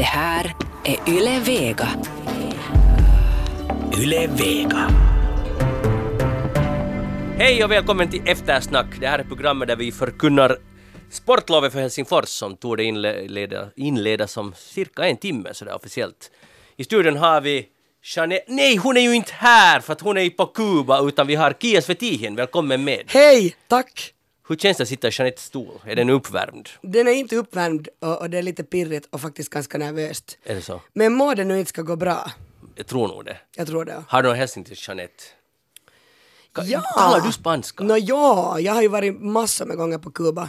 Det här är Yle Vega. Yle Vega. Hej och välkommen till Eftersnack. Det här är programmet där vi förkunnar sportlovet för Helsingfors som tog det inleda, inleda som cirka en timme sådär officiellt. I studion har vi Jeanette, nej hon är ju inte här för att hon är på Kuba utan vi har Kia Svetihin, välkommen med. Hej, tack! Hur känns det att sitta i Jeanettes stol? Är den uppvärmd? Den är inte uppvärmd och, och det är lite pirrigt och faktiskt ganska nervöst. Är det så? Men må det nu inte ska gå bra. Jag tror nog det. Jag tror det. Har du någon hälsning till Jeanette? Ka- Ja! Talar du spanska? Nå ja, jag har ju varit massor med gånger på Kuba.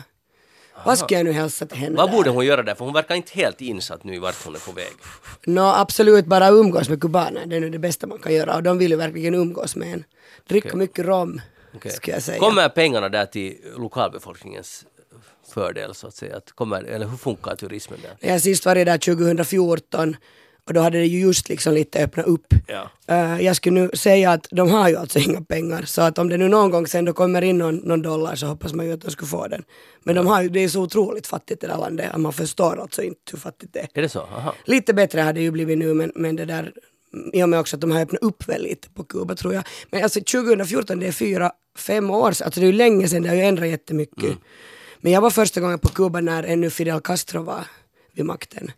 Vad ska jag nu hälsa till henne Vad där? borde hon göra där? För hon verkar inte helt insatt nu i vart hon är på väg. Nå absolut bara umgås med kubaner, det är nu det bästa man kan göra och de vill ju verkligen umgås med en. Dricka mycket rom, Okej. skulle jag säga. Kommer pengarna där till lokalbefolkningens fördel så att säga? Att kommer, eller hur funkar turismen där? Jag sist var det där 2014 och då hade det ju just liksom lite öppnat upp. Ja. Eh, jag skulle nu säga att de har ju alltså inga pengar så att om det nu någon gång sen då kommer in någon, någon dollar så hoppas man ju att de skulle få den. Men de har ju, det är så otroligt fattigt det där landet att man förstår alltså inte hur fattigt det är. Är det så? Aha. Lite bättre hade det ju blivit nu men, men det där i och med också att de har öppnat upp väl lite på Kuba tror jag. Men alltså 2014 det är fyra, fem år sedan, alltså det är ju länge sedan, det har ju ändrat jättemycket. Men jag var första gången på Kuba när ännu Fidel Castro var vid makten.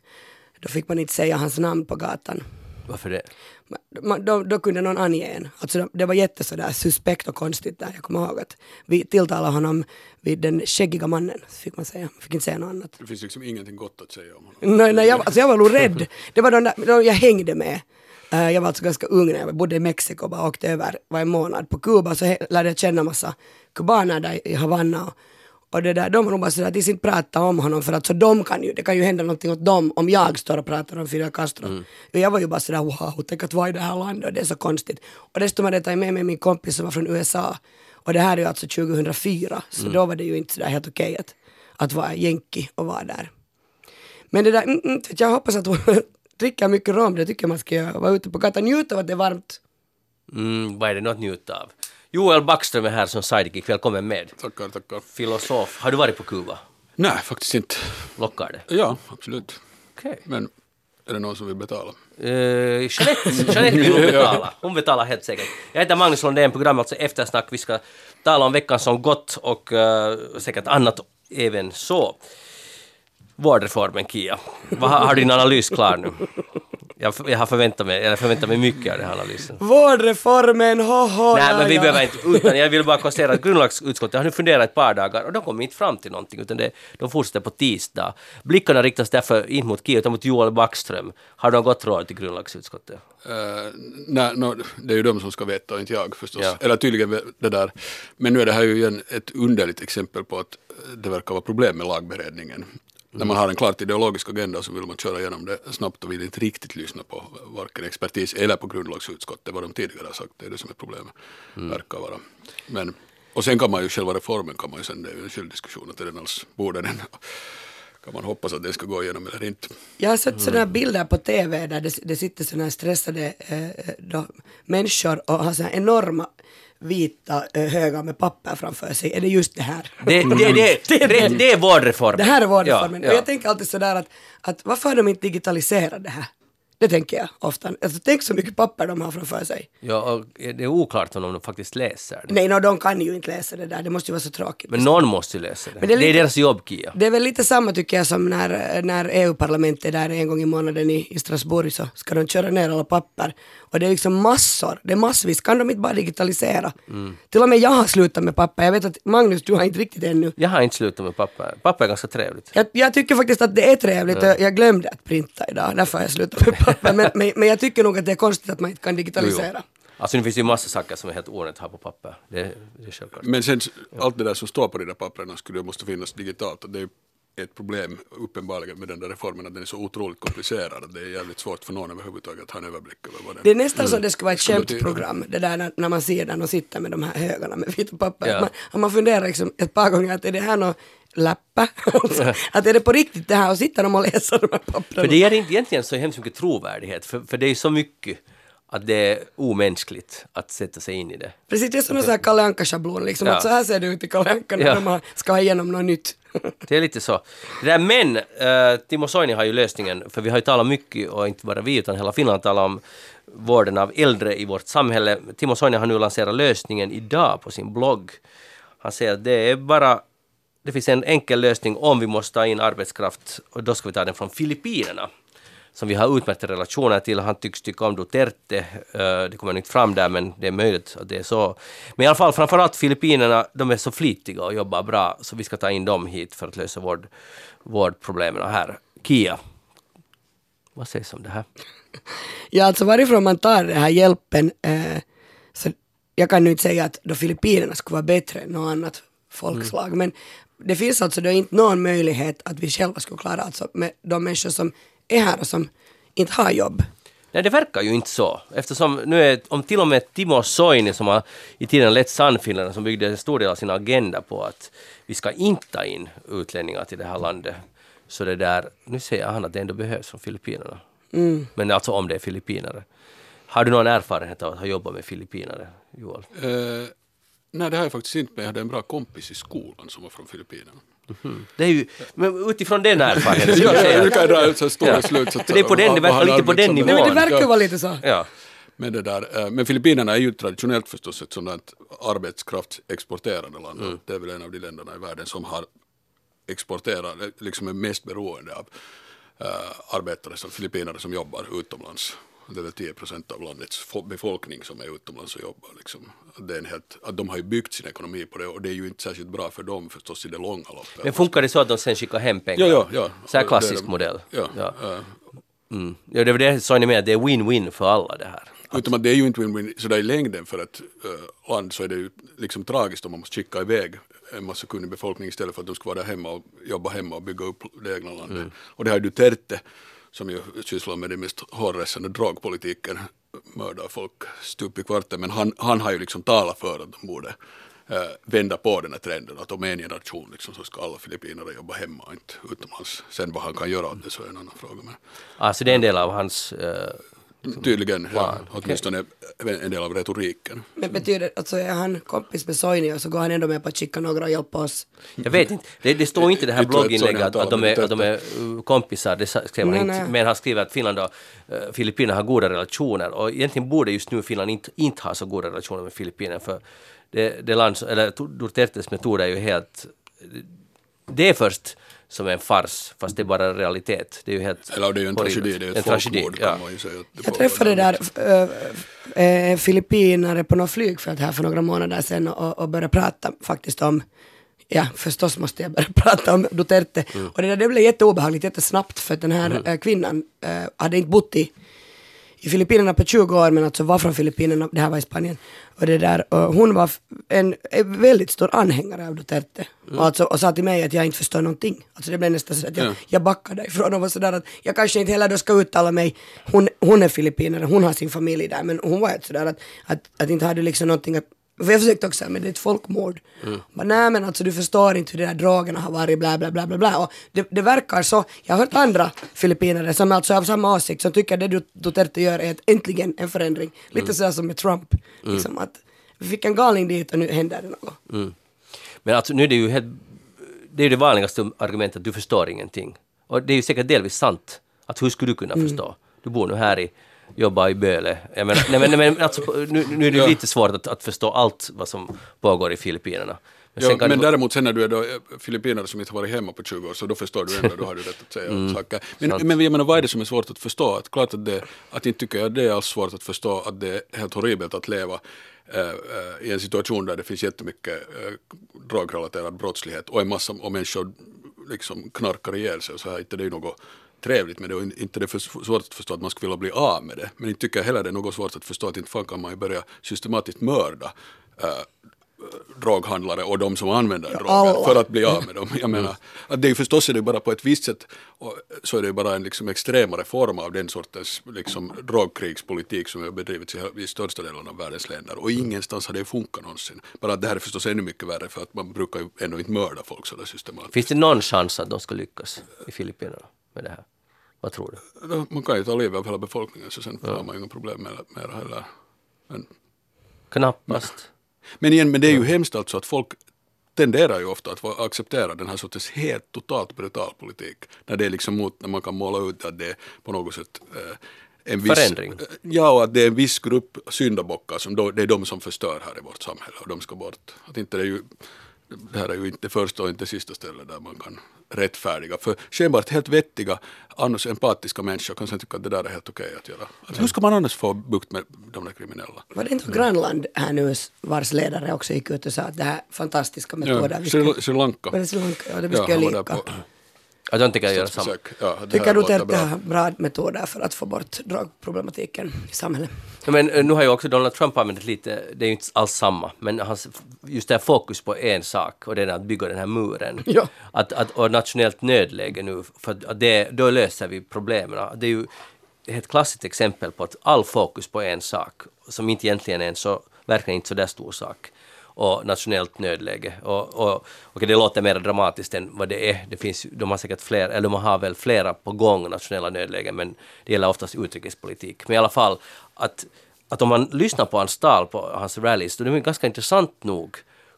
Då fick man inte säga hans namn på gatan. Varför det? Man- då, då kunde någon ange en. Alltså det- det var jätte sådär suspekt och konstigt där. Jag kommer ihåg att vi tilltalade honom vid den skäggiga mannen, fick man säga. Fick inte säga något annat. Det finns liksom ingenting gott att säga om honom. Nej, nej, jag, alltså jag var nog rädd. Det var de där, de jag hängde med. Eh, jag var alltså ganska ung när jag bodde i Mexiko och bara åkte över var en månad. På Kuba så lärde jag känna massa kubaner där i Havanna. Och, och det där, de bara sådär att de inte prata om honom för att så de kan ju, det kan ju hända någonting åt dem om jag står och pratar om Fidel Castro. Och jag var ju bara sådär wow, tänk att vara i det här landet och det är så konstigt. Och dessutom hade jag tagit med mig min kompis som var från USA. Och det här är ju alltså 2004, så då var det ju inte sådär helt okej att, att vara jänki och vara där. Men det där, mm, mm, jag hoppas att hon dricker mycket rom, det tycker jag man ska göra. Vara ute på gatan, njuta av att det är varmt. Mm, vad är det något att njuta av? Joel Backström är här som sidekick, välkommen med. Tackar, tackar. Filosof. Har du varit på Kuba? Nej, faktiskt inte. Lockar det? Ja, absolut. Okej. Men är det någon som vill betala? Uh, Jeanette, Jeanette vill betala. Hon betalar helt säkert. Jag heter Magnus Lundén, program alltså Eftersnack. Vi ska tala om veckan som gått och eh, säkert annat även så. Vårdreformen, Kia. Vad, har har din analys klar nu? Jag, jag har förväntat mig, jag förväntar mig mycket av den här analysen. Vårdreformen, hoho! Nej, men vi ja. behöver inte, utan jag vill bara konstatera att grundlagsutskottet har nu funderat ett par dagar och de kommer inte fram till någonting, utan det, de fortsätter på tisdag. Blickarna riktas därför inte mot Kia, utan mot Joel Backström. Har de gått råd till grundlagsutskottet? Uh, nej, no, det är ju de som ska veta och inte jag förstås. Ja. Eller tydligen det där. Men nu är det här ju igen ett underligt exempel på att det verkar vara problem med lagberedningen. När man har en klart ideologisk agenda så vill man köra igenom det snabbt och vill inte riktigt lyssna på varken expertis eller på grundlagsutskottet, vad de tidigare har sagt. Det är det som är problemet, verkar vara. Men, och sen kan man ju, själva reformen kan man ju sen, det är ju en skild diskussion, att är den alls, borde den, kan man hoppas att den ska gå igenom eller inte. Jag har sett sådana här bilder på TV där det, det sitter sådana här stressade eh, då, människor och har sådana enorma vita eh, högar med papper framför sig. Är det just det här? Det, det, det, det, det, det är vårdreformen. Det här är vårdreformen. Ja, Och ja. jag tänker alltid sådär att, att varför har de inte digitaliserat det här? Det tänker jag ofta. Alltså, tänk så mycket papper de har framför sig. Ja, och det är oklart om de faktiskt läser det. Nej, no, de kan ju inte läsa det där. Det måste ju vara så tråkigt. Men någon måste ju läsa det. Men det, det är är lite- deras jobb, Kia. Det är väl lite samma tycker jag som när, när EU-parlamentet är där en gång i månaden i, i Strasbourg så ska de köra ner alla papper. Och det är liksom massor, det är massvis. Kan de inte bara digitalisera? Mm. Till och med jag har slutat med papper. Jag vet att Magnus, du har inte riktigt ännu. Jag har inte slutat med papper. Papper är ganska trevligt. Jag, jag tycker faktiskt att det är trevligt och jag glömde att printa idag, därför har jag slutat med papper. Men, men, men jag tycker nog att det är konstigt att man inte kan digitalisera. Alltså nu finns det ju massa saker som är helt onödigt att ha på papper. Det, det är självklart. Men sen allt det där som står på de där papperna skulle ju måste finnas digitalt det är ett problem uppenbarligen med den där reformen att den är så otroligt komplicerad att det är jävligt svårt för någon överhuvudtaget att ha en överblick över vad Det är den... nästan som det skulle vara ett skämtprogram, det där när, när man ser den och sitter med de här högarna med vita papper. Ja. Man, man funderar liksom ett par gånger att är det här något läppa? att är det på riktigt det här och sitter de och läser de här pappren? För det ger inte egentligen så hemskt mycket trovärdighet, för, för det är så mycket att det är omänskligt att sätta sig in i det. Precis, det är som en sån här Kalle Anka-schablon, liksom, Ja. att så här ser det ut i Kalle Anka när Ja. har, ska ha igenom något nytt. Det är lite så. Det där, men äh, Timo Soini har ju lösningen, för vi har ju talat mycket, och inte bara vi utan hela Finland talar om vården av äldre i vårt samhälle. Timo Soini har nu lanserat lösningen idag på sin blogg. Han säger att det är bara det finns en enkel lösning om vi måste ta in arbetskraft och då ska vi ta den från Filippinerna som vi har utmärkta relationer till. Han tycks tycka om Duterte. Uh, det kommer inte fram där men det är möjligt att det är så. Men i alla fall framförallt Filippinerna, de är så flitiga och jobbar bra så vi ska ta in dem hit för att lösa vård, vårdproblemen här. Kia, vad sägs om det här? Ja, alltså varifrån man tar den här hjälpen, eh, så jag kan nu inte säga att då Filippinerna skulle vara bättre än något annat folkslag, mm. men det finns alltså då inte någon möjlighet att vi själva skulle klara alltså med de människor som är här och som inte har jobb. Nej, det verkar ju inte så. Eftersom nu är, om till och med Timo Soini som har i tiden lett Sannfinländarna som byggde en stor del av sin agenda på att vi ska inte ta in utlänningar till det här landet. Så det där, nu säger han att det ändå behövs från Filippinerna. Mm. Men alltså om det är filippinare. Har du någon erfarenhet av att ha jobbat med filippinare, Joel? Uh, nej, det har jag faktiskt inte, men jag hade en bra kompis i skolan som var från Filippinerna. Mm. Det är ju, men utifrån den erfarenheten du kan dra. Det, är på den, det verkar lite på den nivån. Nej, men det verkar vara lite så. Ja. Men, det där, eh, men Filippinerna är ju traditionellt förstås ett sådant arbetskraftsexporterande land. Mm. Det är väl en av de länderna i världen som har exporterat, liksom är mest beroende av uh, arbetare som filippinare som jobbar utomlands väl 10 procent av landets befolkning som är utomlands och jobbar. Liksom. Det är en helt, att de har ju byggt sin ekonomi på det och det är ju inte särskilt bra för dem förstås i det långa loppet. Men funkar det så att de sen skickar hem pengar? Ja, ja. ja. Så här klassisk det, modell? Ja. ja. Mm. ja det var det sa ni med, det är win-win för alla det här. Utom att det är ju inte win-win sådär i längden för ett uh, land så är det ju liksom tragiskt om man måste skicka iväg en massa kunnig befolkning istället för att de ska vara där hemma och jobba hemma och bygga upp det egna landet. Mm. Och det har ju Duterte som ju sysslar med den mest hårresande drogpolitiken, mördar folk stup i kvarten, men han, han har ju liksom talat för att de borde äh, vända på den här trenden, att om en generation liksom, så ska alla filippinare jobba hemma och inte utomlands. Sen vad han kan göra åt det så är en annan fråga. Men, alltså det är en del av hans äh, Tydligen, ja, åtminstone en del av retoriken. Men betyder alltså är han kompis med Soini och så går han ändå med på att skicka några och hjälpa oss? Jag vet inte, det, det står inte i det här blogginlägget att, att, de är, att de är uh, kompisar, det skrev han inte. Men han skriver att Finland och uh, Filippinerna har goda relationer. Och egentligen borde just nu Finland inte, inte ha så goda relationer med Filippinerna för det, det land, eller Dutertes metod är ju helt det är först som en fars, fast det är bara realitet. Det är ju helt Eller det är ju en tragedi, det är ju ett folkmord kan man ju säga. Jag träffade där äh, äh, filippinare på något flygfält här för några månader sedan och, och började prata faktiskt om Ja, förstås måste jag börja prata om Duterte. Mm. Och det, där, det blev jätteobehagligt jättesnabbt för att den här mm. äh, kvinnan äh, hade inte bott i i Filippinerna på 20 år men alltså var från Filippinerna, det här var i Spanien. Och, det där, och hon var en, en väldigt stor anhängare av Duterte. Mm. Och, alltså, och sa till mig att jag inte förstår någonting. Alltså det blev nästan så att jag, ja. jag backade ifrån och var sådär att jag kanske inte heller då ska uttala mig, hon, hon är filippinare, hon har sin familj där men hon var ett sådär att, att, att inte hade liksom någonting att för jag försökte också säga, men det är ett folkmord. Mm. Men, nej men alltså du förstår inte hur de där drogerna har varit, bla bla bla bla bla. Och det, det verkar så, jag har hört andra filippinare som alltså är av samma åsikt som tycker att det Duterte gör är ett, äntligen en förändring. Lite mm. sådär som med Trump. Mm. Liksom att vi fick en galning dit och nu händer det något. Mm. Men alltså nu är det ju helt, det är det vanligaste argumentet att du förstår ingenting. Och det är ju säkert delvis sant. Att hur skulle du kunna mm. förstå? Du bor nu här i jobba i Böle. Jag menar, nej, men, men, alltså, nu, nu är det ja. lite svårt att, att förstå allt vad som pågår i Filippinerna. Men, ja, men däremot sen när du är då filippinare som inte har varit hemma på 20 år så då förstår du ändå, då har du rätt att säga mm. saker. Men, men jag menar, vad är det som är svårt att förstå? Att klart att, det, att inte tycker jag det är alls svårt att förstå att det är helt horribelt att leva äh, i en situation där det finns jättemycket äh, drogrelaterad brottslighet och en massa och människor liksom knarkar ihjäl sig så här, inte det är något trevligt med det och inte det är för svårt att förstå att man skulle vilja bli av med det. Men inte tycker jag heller det är något svårt att förstå att inte fan kan man börja systematiskt mörda äh, droghandlare och de som använder ja, droger alla. för att bli av med dem. Jag menar, att det är förstås är det bara på ett visst sätt så är det bara en liksom extremare form av den sortens liksom drogkrigspolitik som har bedrivits i, i största delen av världens länder och ingenstans har det funkat någonsin. Bara att det här är förstås ännu mycket värre för att man brukar ju ändå inte mörda folk sådär systematiskt. Finns det någon chans att de ska lyckas i Filippinerna med det här? Vad tror du? Man kan ju ta livet av hela befolkningen så sen ja. har man ju inga problem med det heller. Men, Knappast. Men igen, men det är ju hemskt alltså att folk tenderar ju ofta att acceptera den här sortens helt totalt brutal politik. När det är liksom mot, när man kan måla ut att det är på något sätt eh, en viss, Förändring. Ja, och att det är en viss grupp syndabockar som då, det är de som förstör här i vårt samhälle och de ska bort. Att inte det, är ju, det här är ju inte första och inte sista stället där man kan rättfärdiga. För skenbart helt vettiga, annars empatiska människor kan sen tycka att det där är helt okej att göra. Alltså, hur ska man annars få bukt med de där kriminella? Var det inte Grönland här nu vars ledare också gick ut och sa att det här är fantastiska metoder. Ja, Sri, Lanka. Var det Sri Lanka? Ja, det vi Ja, ska där lika. Att de tänker göra samma. Ja, det Tycker du det bra. är bra metoder för att få bort drogproblematiken i samhället? Men eh, nu har ju också Donald Trump använt lite, det är ju inte alls samma, men hans, just det här fokus på en sak och det är att bygga den här muren. Ja. Att, att, och nationellt nödläge nu, för att det, då löser vi problemen. Det är ju ett klassiskt exempel på att all fokus på en sak, som inte egentligen är en så, verkligen inte så där stor sak, och nationellt nödläge. Och, och, och det låter mer dramatiskt än vad det är. Det finns, de har säkert fler, eller de har väl flera på gång, nationella nödlägen, men det gäller oftast utrikespolitik. Men i alla fall, att, att om man lyssnar på hans tal, på hans rallys, då är det ganska intressant nog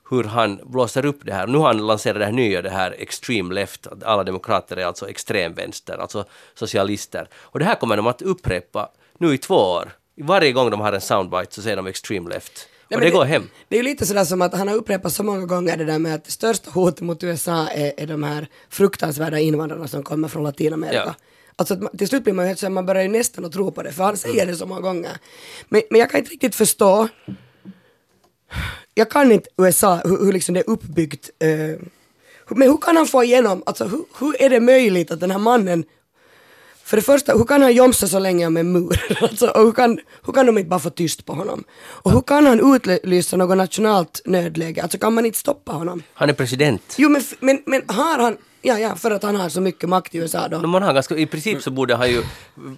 hur han blåser upp det här. Nu har han lanserat det här nya, det här extreme left, att alla demokrater är alltså extremvänster, alltså socialister. Och det här kommer de att upprepa nu i två år. Varje gång de har en soundbite så säger de extreme left. Nej, och men det går hem. Det är ju lite sådär som att han har upprepat så många gånger det där med att det största hotet mot USA är, är de här fruktansvärda invandrarna som kommer från Latinamerika. Ja. Alltså till slut blir man ju helt så man börjar ju nästan att tro på det, för han säger det så många gånger. Men, men jag kan inte riktigt förstå, jag kan inte USA, hur, hur liksom det är uppbyggt. Eh, men hur kan han få igenom, alltså hur, hur är det möjligt att den här mannen för det första, hur kan han jomsa så länge om en mur? Alltså, och hur, kan, hur kan de inte bara få tyst på honom? Och hur kan han utlysa något nationellt nödläge? Alltså kan man inte stoppa honom? Han är president. Jo men, men, men har han, ja ja, för att han har så mycket makt i USA då. Man har ganska, I princip så borde han ju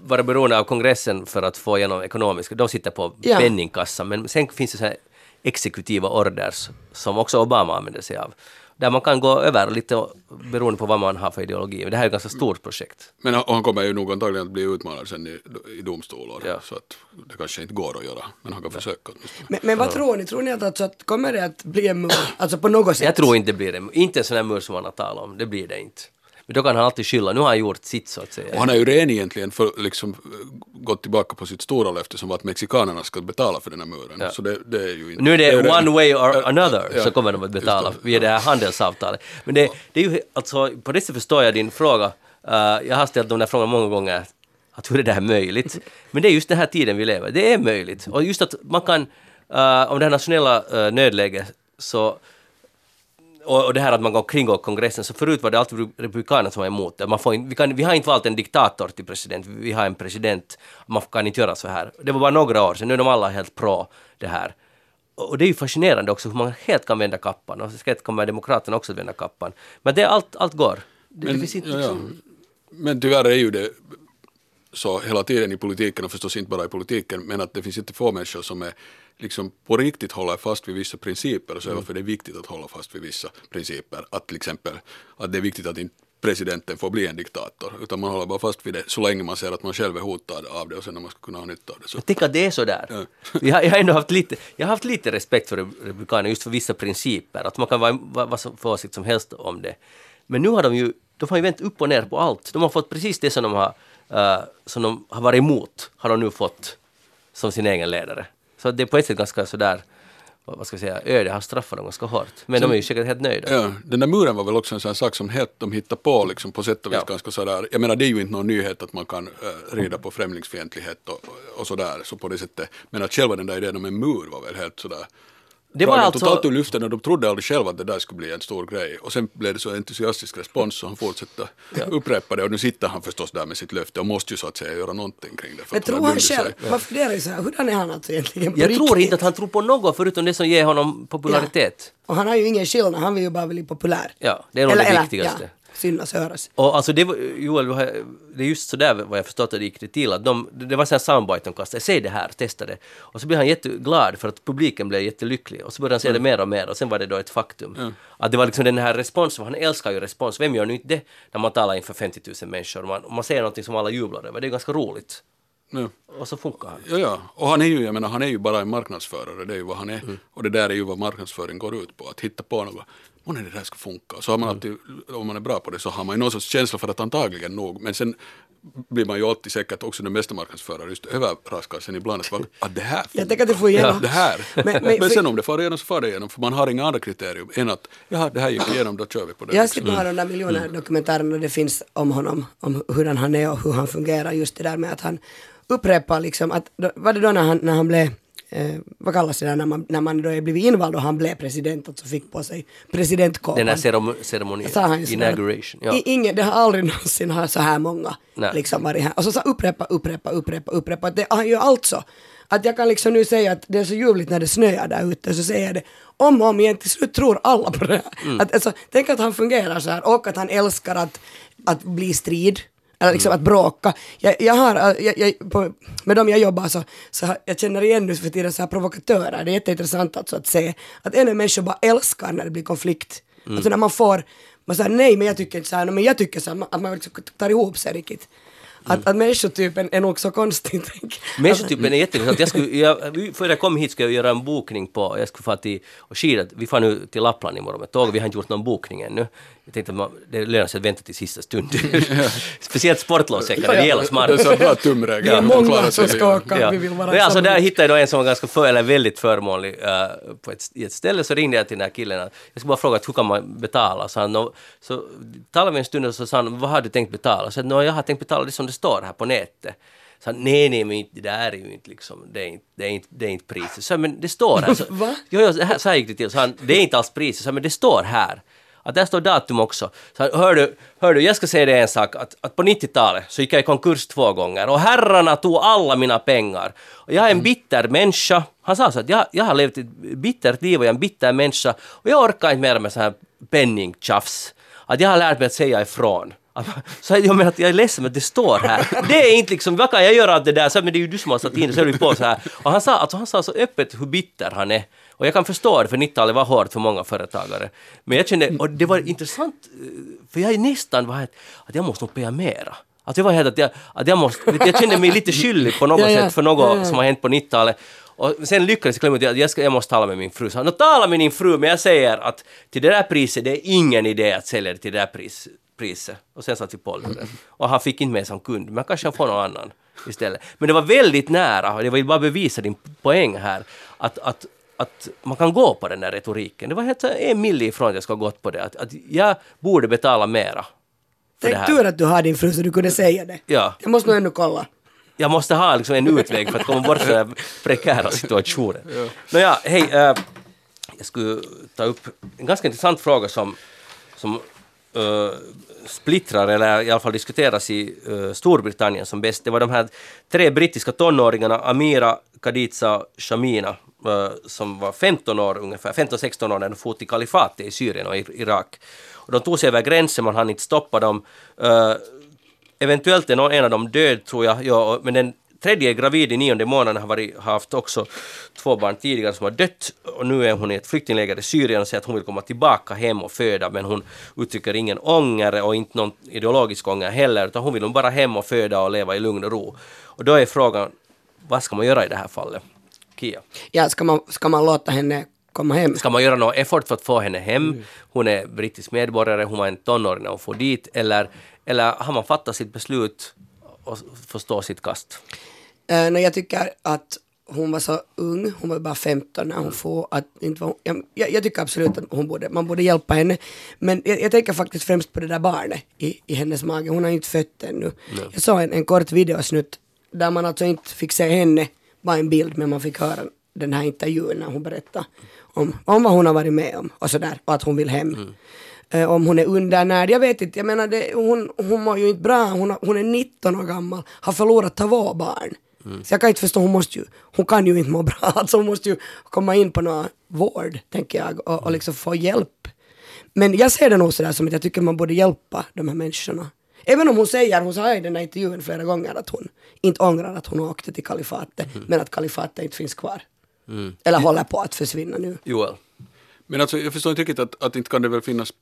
vara beroende av kongressen för att få igenom ekonomiska... De sitter på Ja. penningkassan, men sen finns det så här exekutiva orders som också Obama använder sig av. Där man kan gå över lite beroende på vad man har för ideologi. Men det här är ett ganska stort projekt. Men han- och han kommer ju nog antagligen att bli utmanad sen i, i domstolar. Ja. Så att det kanske inte går att göra. Men han kan försöka. Men, men vad tror ni? Tror ni att, alltså, att kommer det att bli en mur? Alltså på något sätt? Jag tror inte det blir det. Inte en sån här mur som han har talat om. Det blir det inte. Men då kan han alltid skylla. Nu har han gjort sitt så att säga. Och han är ju ren egentligen för liksom gått tillbaka på sitt stora löfte som var att mexikanerna ska betala för den här muren. Ja. Så det, det är ju inte... Nu är det ju one way or another ja, så kommer de att betala det. via det här handelsavtalet. Men det, det är ju alltså, på det sättet förstår jag din fråga. Uh, jag har ställt de där frågorna många gånger. Att hur är det här möjligt? Men det är just den här tiden vi lever. Det är möjligt. Och just att man kan, uh, om det här nationella uh, nödläget så och, och det här att man går kringgår kongressen, så förut var det alltid republikanerna som var emot det. Man får inte, vi, kan, vi har inte valt en diktator till president, vi har en president. Man kan inte göra så här. Det var bara några år sedan, nu är de alla helt pro det här. Och och det är ju fascinerande också hur man helt kan vända kappan. Och säkert kommer demokraterna också att vända kappan. Men det, allt, allt går. Det, det Men, finns inte ja, ja. liksom... men tyvärr är ju det så hela tiden i politiken och förstås inte bara i politiken men att det finns inte få människor som är liksom på riktigt håller fast vid vissa principer och säger Mm. varför det är viktigt att hålla fast vid vissa principer. Att till exempel att det är viktigt att inte presidenten får bli en diktator utan man håller bara fast vid det så länge man ser att man själv är hotad av det och sen när man ska kunna ha nytta av det. Så. Jag tänker att det är så där. Ja. Jag, har- jag har ändå haft lite, jag har haft lite respekt för republikaner just för vissa principer. Att man kan vara vad, för åsikt som helst om det. Men nu har de ju, de har ju vänt upp och ner på allt. De har fått precis det som de har, eh, som de har varit emot, har de nu fått som sin egen ledare. Så det är på ett sätt ganska sådär, vad ska jag säga, öde har straffat dem ganska hårt. Men de är ju säkert helt nöjda. Ja, den där muren var väl också en sån sak som helt, de hittade på liksom på sätt och vis Ja. ganska sådär. Jag menar det är ju inte någon nyhet att man kan uh, rida på främlingsfientlighet och, och sådär. Så på det sättet. Men att själva den där idén om en mur var väl helt sådär. Det var alltså- totalt ur luften och de trodde aldrig själva att det där skulle bli en stor grej. Och sen blev det så entusiastisk respons så han fortsatte upprepa det och nu sitter han förstås där med sitt löfte och måste ju så att säga göra någonting kring det. För Men tror han själv, sig. man funderar ju så här, hurdan är han alltså egentligen på Jag riktigt? tror inte att han tror på något förutom det som ger honom popularitet. Och han har ju ingen skillnad, han vill ju bara bli populär. Ja, det är nog det viktigaste. Ja, synas och höras. Och alltså det var, Joel, det är just sådär vad jag förstått att det gick det till. Att de, det var en soundbite de kastade. Säg det här, testa det. Och så blev han jätteglad för att publiken blev jättelycklig. Och så började han säga det mer och mer och sen var det då ett faktum. Att det var liksom den här responsen, han älskar ju respons. Vem gör nu inte det när man talar inför 50 000 människor? Och man, och man säger någonting som alla jublar över. Det är ganska roligt. Ja. Och så funkar han. Ja, ja, och han är ju, jag menar, han är ju bara en marknadsförare, det är ju vad han är. Och det där är ju vad marknadsföring går ut på, att hitta på något månne det där ska funka. Så har man alltid, om man är bra på det så har man ju någon sorts känsla för att antagligen nog, men sen blir man ju alltid säkert också den bästa marknadsförare just överraskar sen ibland att, att det här Jag tänker att du får igenom. det här. Men- Men, men- sen om det far igenom så far det igenom för man har inga andra kriterium än att jaha det här gick igenom då kör vi på det. Jag har sett några av de där miljoner dokumentärerna det finns om honom, om hur han är och hur han fungerar. Just det där med att han upprepar liksom att, var det då när han, när han blev, eh, vad kallas det där när man, när man då är blivit invald och han blev president och så fick på sig presidentkåpan. Den här ceremo- ceremonin, Sa ju inauguration. Ja. I, ingen, det har aldrig någonsin har så här många Nej. liksom varit här. Och så, så upprepa, upprepa, upprepa, upprepa. Det, han gör alltså. Att jag kan liksom nu säga att det är så ljuvligt när det snöar där ute, så säger jag det om och om igen, till slut tror alla på det här. Mm. Att, alltså, tänk att han fungerar så här och att han älskar att, att bli strid. Eller liksom att bråka. Jag, jag har, äh, jag, jag, på, med dem jag jobbar så, så har- jag känner igen nu för tiden så här provokatörer. Det är jätteintressant alltså att se att en del människor bara älskar när det blir konflikt. Alltså när man får, man säger nej men jag tycker inte så här, men jag tycker så här, att man liksom tar ihop sig riktigt. Att, att människotypen är nog så konstig. Människotypen är jätteintressant. Jag skulle, jag, före jag kom hit skulle jag göra en bokning på, jag skulle få till och skida, vi får nu till Lappland imorgon med tåg, vi har inte gjort någon bokning ännu. Jag tänkte att man, det lönar sig att vänta till sista stund. Speciellt sportlovssäckar, det gäller smart. Det är så en bra tumregel. Vi är många som sig. ska åka, Ja. vi vill vara Men alltså där hittade jag då en som var ganska för, eller väldigt förmånlig eh, på ett, i ett ställe så ringde jag till den här killen jag skulle bara fråga att hur kan man betala? Så, han, så talade vi en stund och så sa han vad har du tänkt betala? Så jag, "Nå, jag har tänkt betala det som det står här på nätet. Så han, nej, nej, men det där är ju inte liksom, det är inte, det är inte, det är inte priset. Så men det står här. Så, Va? Jo, jo, så här, så här gick det till. Så han, det är inte alls priset. Så men det står här. Att där står datum också. Så hör du, hör du, jag ska säga dig en sak. Att, att på 90-talet så gick jag i konkurs två gånger och herrarna tog alla mina pengar. Och jag är en bitter människa. Han sa så att jag, jag har levt ett bittert liv och jag är en bitter människa. Och jag orkar inte mer med så här penningtjafs. Att jag har lärt mig att säga ifrån. Så jag menar att jag är ledsen men det står här. Det är inte liksom, vad kan jag göra av det där? Så, men det är ju du som har satt in det, så är du på så här. Och han sa, alltså, han sa så öppet hur bitter han är. Och jag kan förstå det, för 90-talet var hårt för många företagare. Men jag kände, och det var intressant, eh, för jag är nästan var helt, att jag måste nog paya mera. Att jag var helt att jag, att jag måste, jag kände mig lite skyldig på något Ja, ja. sätt för något Ja, som har hänt på 90-talet. Och sen lyckades jag klämma ut att jag, ska, jag måste tala med min fru. Så han, "Nå, tala med din fru, men jag säger att till det där priset, det är ingen idé att sälja det till det där pris, priset. Och sen satt vi på luren. Och han fick inte med som kund, men kanske han får någon annan istället. Men det var väldigt nära, och jag vill bara bevisa din poäng här, att, att att man kan gå på den där retoriken. Det var helt en mille ifrån att jag ska ha gått på det. Att, att jag borde betala mera för det Tänk tur att du har din fru så du kunde säga det. Ja. Jag måste nog ännu kolla. Jag måste ha liksom en utväg för att komma bort från den här prekära situationen. Nåja, hej. eh, jag skulle ta upp en ganska intressant fråga som, som Eh, splittrar, eller i alla fall diskuteras i eh, Storbritannien som bäst. Det var de här tre brittiska tonåringarna, Amira, Khadija och Shamina, eh, som var 15 år ungefär, 15-16 år när de for till kalifatet i Syrien och Irak. Och de tog sig över gränsen, man hann inte stoppa dem. Eventuellt är någon, en av dem död tror jag, ja, men den tredje är gravid i nionde månaden, har varit, haft också två barn tidigare som har dött och nu är hon i ett flyktingläger i Syrien och säger att hon vill komma tillbaka hem och föda men hon uttrycker ingen ånger och inte någon ideologisk ånger heller utan hon vill bara hem och föda och leva i lugn och ro. Och då är frågan, vad ska man göra i det här fallet? Kia? Ja, ska man, ska man låta henne komma hem? Ska man göra någon effort för att få henne hem? Hon är brittisk medborgare, hon var en tonåring när hon får dit. Eller, eller har man fattat sitt beslut och får stå sitt kast? Uh, jag tycker att hon var så ung, hon var bara 15 när hon får att inte var, jag, jag, tycker absolut att hon borde, man borde hjälpa henne. Men jag, jag tänker faktiskt främst på det där barnet i, i hennes mage, hon har inte fött ännu. Jag såg en, en kort videosnutt där man alltså inte fick se henne, bara en bild, men man fick höra den här intervjun när hon berättade om, om vad hon har varit med om och sådär, och att hon vill hem. Eh, om hon är undernärd, jag vet inte, jag menar det, hon, hon mår ju inte bra, hon, hon är 19 år gammal, har förlorat två barn. Så jag kan inte förstå, hon måste ju, hon kan ju inte må bra, alltså hon måste ju komma in på någon vård, tänker jag, och, och liksom få hjälp. Men jag ser det nog sådär som att jag tycker man borde hjälpa de här människorna. Även om hon säger, hon sa i den här intervjun flera gånger att hon inte ångrar att hon åkte till kalifatet, men att kalifatet inte finns kvar. Eller håller på att försvinna nu. Joel? Men alltså, jag förstår inte riktigt att, att inte kan det väl finnas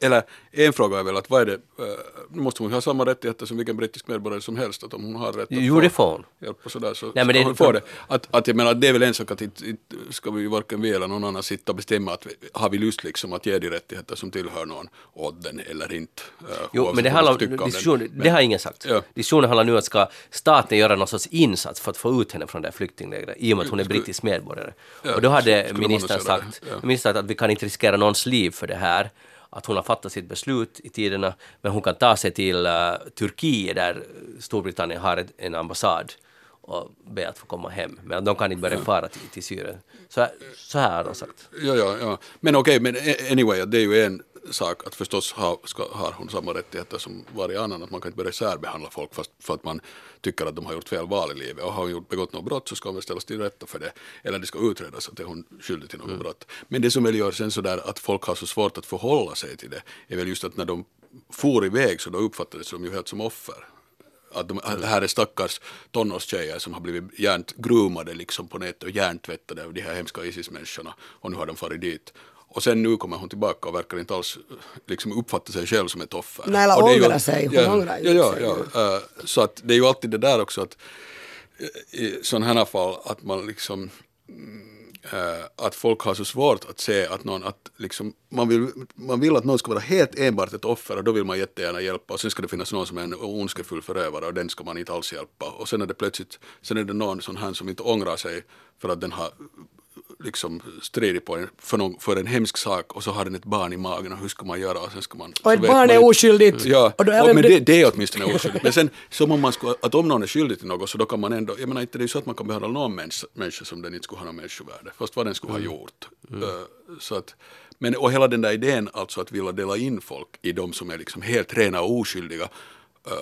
eller en fråga är väl att vad är det, eh, nu måste hon ha samma rättigheter som vilken brittisk medborgare som helst, att om hon har rätt att Jo, det får hon. hjälp och sådär så Nej, ska men det- hon få det. Att, att jag menar, det är väl en sak att inte, inte ska vi varken vi eller någon annan sitta och bestämma att vi, har vi lust liksom att ge de rättigheter som tillhör någon åt den eller inte. eh, Jo, men det handlar om, diskussion, Men- det har ingen sagt. Ja. Diskussionen handlar nu att ska staten göra någon sorts insats för att få ut henne från det här flyktinglägret i och med att hon är brittisk medborgare. Ja, och då hade ministern sagt, ja. ministern sagt att vi kan inte riskera någons liv för det här, att hon har fattat sitt beslut i tiderna, men hon kan ta sig till uh, Turkiet där Storbritannien har ett, en ambassad och be att få komma hem. Men de kan inte börja fara till, till Syrien. Så, här- så här har de sagt. Ja, ja, ja. Men okej, men anyway, det är ju en sak att förstås ha, ska, har hon samma rättigheter som varje annan, att man kan inte börja särbehandla folk fast för att man tycker att de har gjort fel val i livet och har hon begått något brott så ska hon ställas till rätta för det, eller det ska utredas att är hon skyldig till något brott. Men det som väl gör sen sådär att folk har så svårt att förhålla sig till det är väl just att när de for iväg så då uppfattades de ju helt som offer att de, det här är stackars tonårstjejer som har blivit hjärntgrumade liksom på nätet och hjärntvättade av de här hemska Isis-människorna och nu har de farit dit. Och sen nu kommer hon tillbaka och verkar inte alls liksom uppfatta sig själv som ett offer. Nej, eller ångra sig. Hon ja, ångrar ja, ja, sig. ja. Eh, Så att det är ju alltid det där också att eh, i sådana här fall att man liksom eh, att folk har så svårt att se att någon, att liksom, man, vill, man vill att någon ska vara helt enbart ett offer och då vill man jättegärna hjälpa och sen ska det finnas någon som är en ondskefull förövare och den ska man inte alls hjälpa och sen är det plötsligt, sen är det någon sån här som inte ångrar sig för att den har liksom stridit på en, för, någon, för en hemsk sak och så har den ett barn i magen och hur ska man göra och sen ska man... Och ett barn man är oskyldigt. Ja, Och då är och, men det, det är åtminstone oskyldigt. Men sen som om man skulle, att om någon är skyldig till något så då kan man ändå, jag menar inte det är så att man kan behandla någon människa, människa som den inte skulle ha något människovärde, fast vad den skulle ha gjort. Eh, så att, men och hela den där idén alltså att vilja dela in folk i de som är liksom helt rena och oskyldiga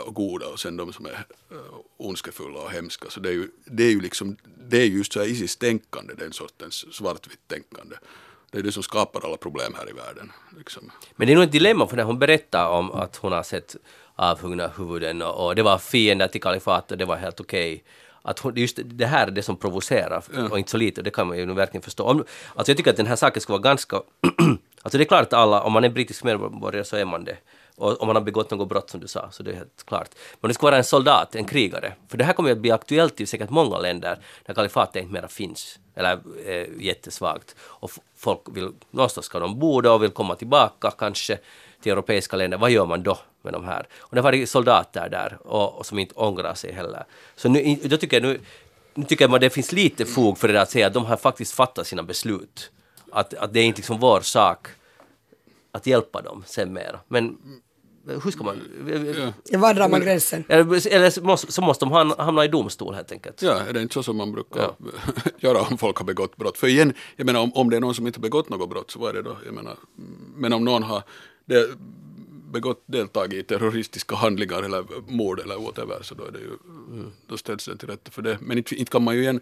och goda och sen de som är uh, ondskefulla och hemska. Så det är ju, det är ju liksom, det är just så här Isis-tänkande, den sortens svartvitt tänkande. Det är det som skapar alla problem här i världen. Liksom. Men det är nog ett dilemma för när hon berättar om att hon har sett avhuggna huvuden och, och det var fiender till kalifatet och det var helt okej. Att hon, just det här är det som provocerar och inte så lite, det kan man ju verkligen förstå. Om, alltså jag tycker att den här saken ska vara ganska... alltså det är klart att alla, om man är brittisk medborgare så är man det. Och om man har begått något brott som du sa, så det är helt klart. Men det ska vara en soldat, en krigare. För det här kommer ju att bli aktuellt i säkert många länder där kalifatet inte mera finns. Eller är jättesvagt. Och folk vill, någonstans ska de bo då och vill komma tillbaka kanske till europeiska länder. Vad gör man då med de här? Och det har varit soldater där och, och som inte ångrar sig heller. Så nu, då tycker jag nu, nu tycker jag att det finns lite fog för det där att säga att de har faktiskt fattat sina beslut. Att, att det är inte liksom vår sak att hjälpa dem sen mer. Men hur ska man... Var drar man gränsen? Eller, eller så måste- så måste de ham- hamna i domstol helt enkelt. Ja, är det inte så som man brukar göra om folk har begått brott? För igen, jag menar om, om det är någon som inte har begått något brott, så vad är det då? Jag menar, men om någon har det, begått, deltagit i terroristiska handlingar eller mord eller whatever, så då är det ju, då ställs det till rätta för det. Men inte, inte kan man ju igen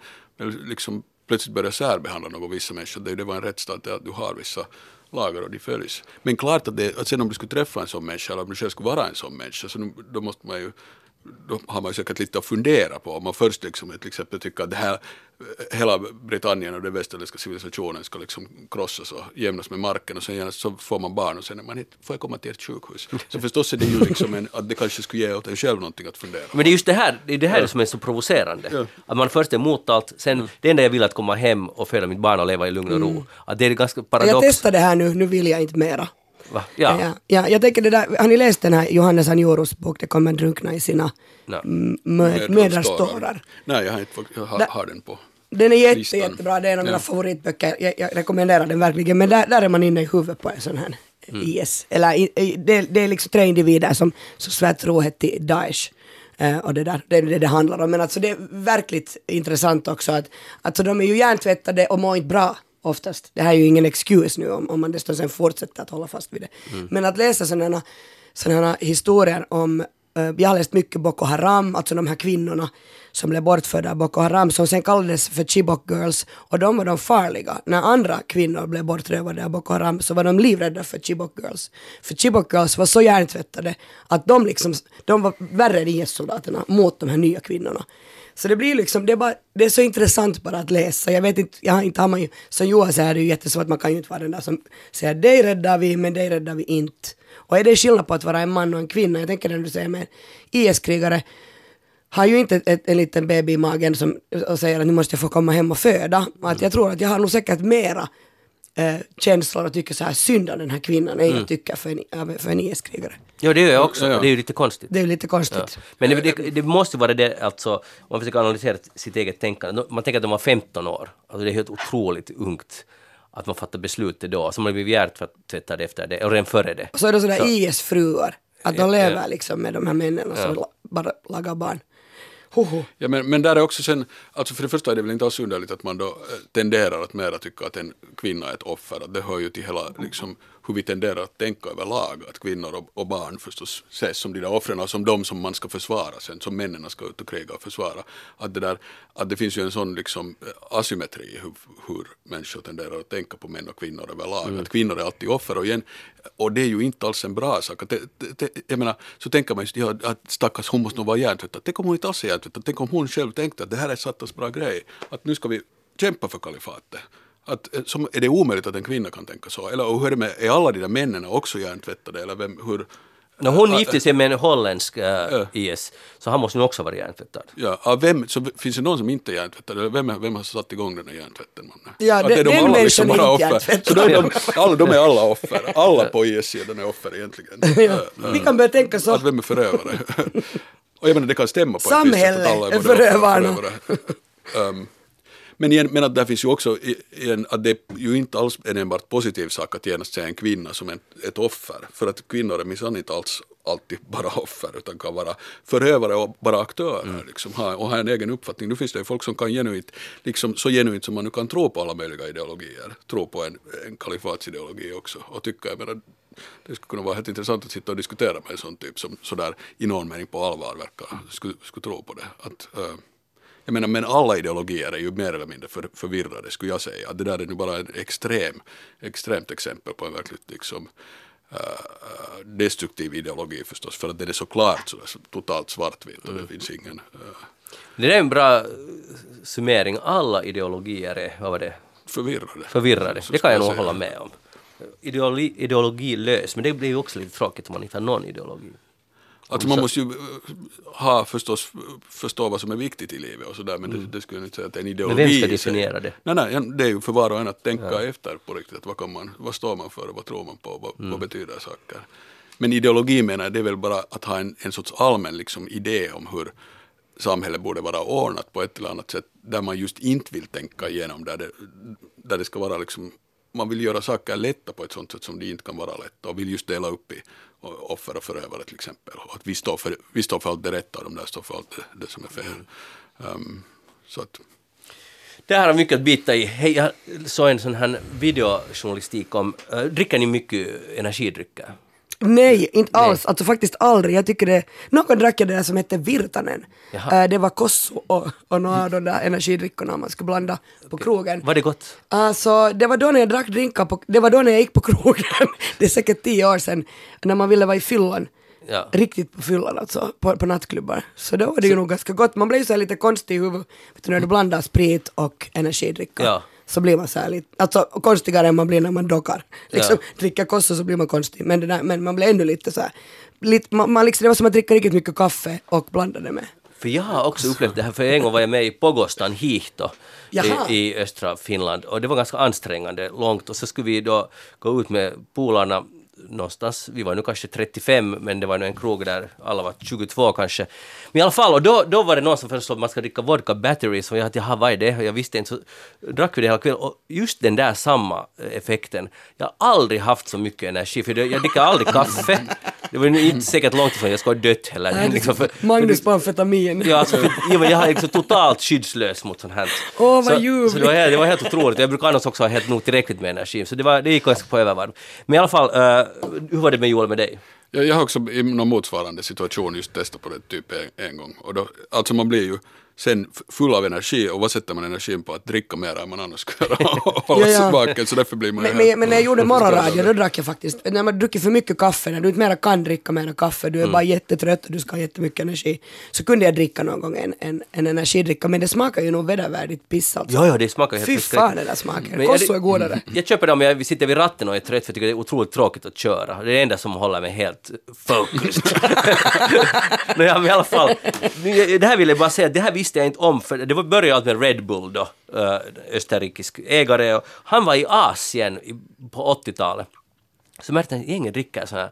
liksom plötsligt börja särbehandla någon vissa människor. Det det var en rättsstat att du har vissa lagar och de följs. Men klart att, det, att sen om du skulle träffa en sån människa eller om du själv skulle vara en sån människa, så nu, då måste man ju då har man säkert lite att fundera på. Om man först liksom till exempel tycker att det här, hela Britannien och den västerländska civilisationen ska liksom krossas och jämnas med marken och sen så får man barn och sen är man inte, får jag komma till ert sjukhus? Så förstås är det ju liksom en, att det kanske skulle ge åt en själv någonting att fundera på. Men det är just det här, det är det här som är så provocerande. Att man först är emot allt, sen det enda jag vill är att komma hem och föda mitt barn och leva i lugn och ro. Att det är ganska Jag paradox. testade det här nu, nu vill jag inte mera. Va? Ja. Ja, ja, jag tänker det där, har ni läst den här Johannes Anjorus bok Det kommer drunkna i sina mö- mödrars tårar? Nej, jag har, inte, fått- jag har, den på. Den är jätte, listan. jättebra, det är en av mina Ja. favoritböcker. Jag, jag rekommenderar den verkligen. Men där, där är man inne i huvudet på en sån här Mm. IS. Eller i, i, det, det är liksom tre individer som, som svär trohet till Daesh. Eh, och det, där, det är det det handlar om. Men alltså det är verkligt intressant också att alltså de är ju hjärntvättade och mår inte bra oftast. Det här är ju ingen excuse nu om, om man dessutom sen fortsätter att hålla fast vid det. Mm. Men att läsa sådana, sådana historier om eh, jag har läst mycket Boko Haram, alltså de här kvinnorna som blev bortförda av Boko Haram, som sen kallades för Chibok Girls, och de var de farliga. När andra kvinnor blev bortrövade av Boko Haram så var de livrädda för Chibok Girls. För Chibok Girls var så hjärntvättade att de liksom, de var värre än IS-soldaterna mot de här nya kvinnorna. Så det blir liksom, det är, bara, det är så intressant bara att läsa. Jag vet inte, jag har inte har man ju, som Johan säger, det är ju jättesvårt, man kan ju inte vara den där som säger dig räddar vi, men dig räddar vi inte. Och är det skillnad på att vara en man och en kvinna? Jag tänker när du säger med IS-krigare, har ju inte ett, en liten baby i magen som, och säger att nu måste jag få komma hem och föda. Att jag tror att jag har nog säkert mera eh, känslor och tycker så här synd om den här kvinnan än jag tycker för en, för en IS-krigare. Ja, det gör jag också. Ja, ja. Det är ju lite konstigt. Det är ju lite konstigt. Ja. Men det, det, det måste vara det, alltså, om man försöker analysera sitt eget tänkande. Man tänker att de var 15 år. Alltså det är helt otroligt ungt att man fattar beslutet då. Så man blir hjärntvättad efter det, och redan före det. Och så är det sådär Så- IS-fruar, att de lever liksom med de här männen som la- bara lagar barn. Hoho. Ja, men, men där är också sen, alltså för det första är det väl inte alls underligt att man då eh, tenderar att mera tycka att en kvinna är ett offer. Att det hör ju till hela, liksom, hur vi tenderar att tänka överlag. Att kvinnor och, och barn förstås ses som de där offren och som de som man ska försvara sen, som männen ska ut och kriga och försvara. Att det, där, att det finns ju en sån liksom, eh, asymmetri i hur, hur människor tenderar att tänka på män och kvinnor överlag. Att kvinnor är alltid offer och igen, och det är ju inte alls en bra sak. Att det, jag menar, så tänker man just, ja, att stackars hon måste nog vara hjärntvättad. Tänk om hon inte alls är hjärntvättad. Tänk om hon själv tänkte att det här är sattans bra grej. Att nu ska vi kämpa för kalifatet. Att, eh, som, är det omöjligt att en kvinna kan tänka så? Eller och hur är det med, är alla de där männen också hjärntvättade? Eller vem, hur, När hon Ah, gifte sig med en holländsk äh, Ja. IS, så han måste nog också vara hjärntvättad. Ja, av vem, så finns det någon som inte är hjärntvättad? Eller vem, vem har satt igång den här hjärntvätten? mannen? Ja, Att den- är de den alla är bara offer? Så då är de, alla, de är alla offer. Alla på IS-sidan är offer egentligen. Ja. Vi kan börja tänka så. Att vem är förövare? Och jag menar det kan stämma på ett Samhälle visst sätt att alla är förövarna. förövare. um, men, igen, men att där finns ju också igen, att det är ju inte alls en enbart positiv sak att genast se en kvinna som en, ett offer. För att kvinnor är minsann inte alls alltid bara offer utan kan vara förövare och bara aktörer liksom, ha, och ha en egen uppfattning. Nu finns det ju folk som kan genuint, liksom, så genuint som man nu kan tro på alla möjliga ideologier, tro på en, en kalifatsideologi också och tycka, jag menar, det skulle kunna vara helt intressant att sitta och diskutera med en sån typ som sådär i någon mening på allvar verkar, skulle, skulle tro på det. Att, eh, jag menar, men alla ideologier är ju mer eller mindre för, förvirrade skulle jag säga. Det där är nu bara en extrem, extremt exempel på en verkligt liksom, eh, destruktiv ideologi förstås. För att den är så klart så, så totalt svartvit och det finns ingen... eh, Det är en bra äh, summering. Alla ideologier är, vad var det, förvirrade. förvirrade. Så Det kan jag nog hålla med om. Ideologi, ideologilös, men det blir ju också lite tråkigt om man inte har någon ideologi. Alltså man måste ju eh, ha förstås förstå vad som är viktigt i livet och sådär men det, det skulle jag inte säga att en ideologi Mm. Men vem ska definiera det? Nej, nej, det är ju för var och en att tänka efter på riktigt. Att vad, kan man, vad står man för och vad tror man på och vad, Mm. vad betyder saker. Men ideologi menar jag, det är väl bara att ha en, en sorts allmän liksom, idé om hur samhället borde vara ordnat på ett eller annat sätt där man just inte vill tänka igenom där det, där det ska vara liksom man vill göra saker lätta på ett sånt sätt som de inte kan vara lätta och vill just dela upp i offer och förövare till exempel. Och att vi står för, vi står för allt det rätta och de där står för allt det, det som är fel. Um, så att, Det här har mycket att bita i. Hej, jag såg en sån här videojournalistik om, äh, dricker ni mycket energidrycker? Nej, inte alls. Alltså faktiskt aldrig. Jag tycker det... Någon drack jag det där som hette Virtanen. Eh, det var Kosso och, och några av de där energidryckerna man skulle blanda på krogen. Var det gott? Alltså, det var då när jag drack drinkar på, det var då när jag gick på krogen, det är säkert tio år sedan, när man ville vara i fyllan. Ja. Riktigt på fyllan alltså, på, på nattklubbar. Så då var det ju nog ganska gott. Man blir ju så här lite konstig i huvudet, när du blandar sprit och energidrycker. Ja. Så blir man så här lite, alltså konstigare än man blir när man dockar. Liksom, Ja. dricker kosso så blir man konstig, men, där, men man blir ändå lite så här, lite, man, man liksom, det var som att dricka riktigt mycket kaffe och blanda det med. För jag har också upplevt det här, för en gång var jag med i Pogostan Hihto i, i östra Finland och det var ganska ansträngande långt och så skulle vi då gå ut med polarna någonstans, vi var nu kanske 35 men det var nu en krog där alla var 22 kanske. Men i alla fall, och då, då var det någon som föreslog att man ska dricka vodka batteries och jag att jaha vad är det? Och jag visste inte så drack vi det hela kvällen och just den där samma eh, effekten. Jag har aldrig haft så mycket energi för jag dricker aldrig kaffe. Det var ju inte säkert långt ifrån jag skulle ha dött heller. Liksom, för- Magnus på amfetamin. Ja, alltså, för, jag, jag är liksom totalt skyddslös mot sånt här. Åh, vad så, ljuvligt. så det, var, helt- det var helt otroligt. Jag brukar annars också ha helt nog tillräckligt med energi, så det, var, det gick ganska på övervarv. Men i alla fall, eh, hur var det med Joel med dig? Jag, jag har också i någon motsvarande situation just testat på det typ en, en gång. Och då, alltså man blir ju sen full av energi och vad sätter man energin på? Att dricka mer än man annars skulle hålla Ja, ja. sig vaken. Så därför blir man Men, men, men när jag gjorde morgonradio då drack jag faktiskt, när man dricker för mycket kaffe, när du inte mera kan dricka mera kaffe, du är bara jättetrött och du ska ha jättemycket energi, så kunde jag dricka någon gång en, en, en energidricka, men det smakar ju nog vedervärdigt piss alltså. Jo, jo, det smakar helt Fy förskräckligt. fan den där smaken. Kosso är godare. Jag köper det om jag sitter vid ratten och är trött för jag tycker det är otroligt tråkigt att köra. Det är det enda som håller mig helt focused. Nåja, men i alla fall. Det här vill jag bara säga, det här visste jag inte om för det började allt med Red Bull då, eh, österrikisk ägare och han var i Asien på 80-talet. Så märkte jag att gänget dricker så här,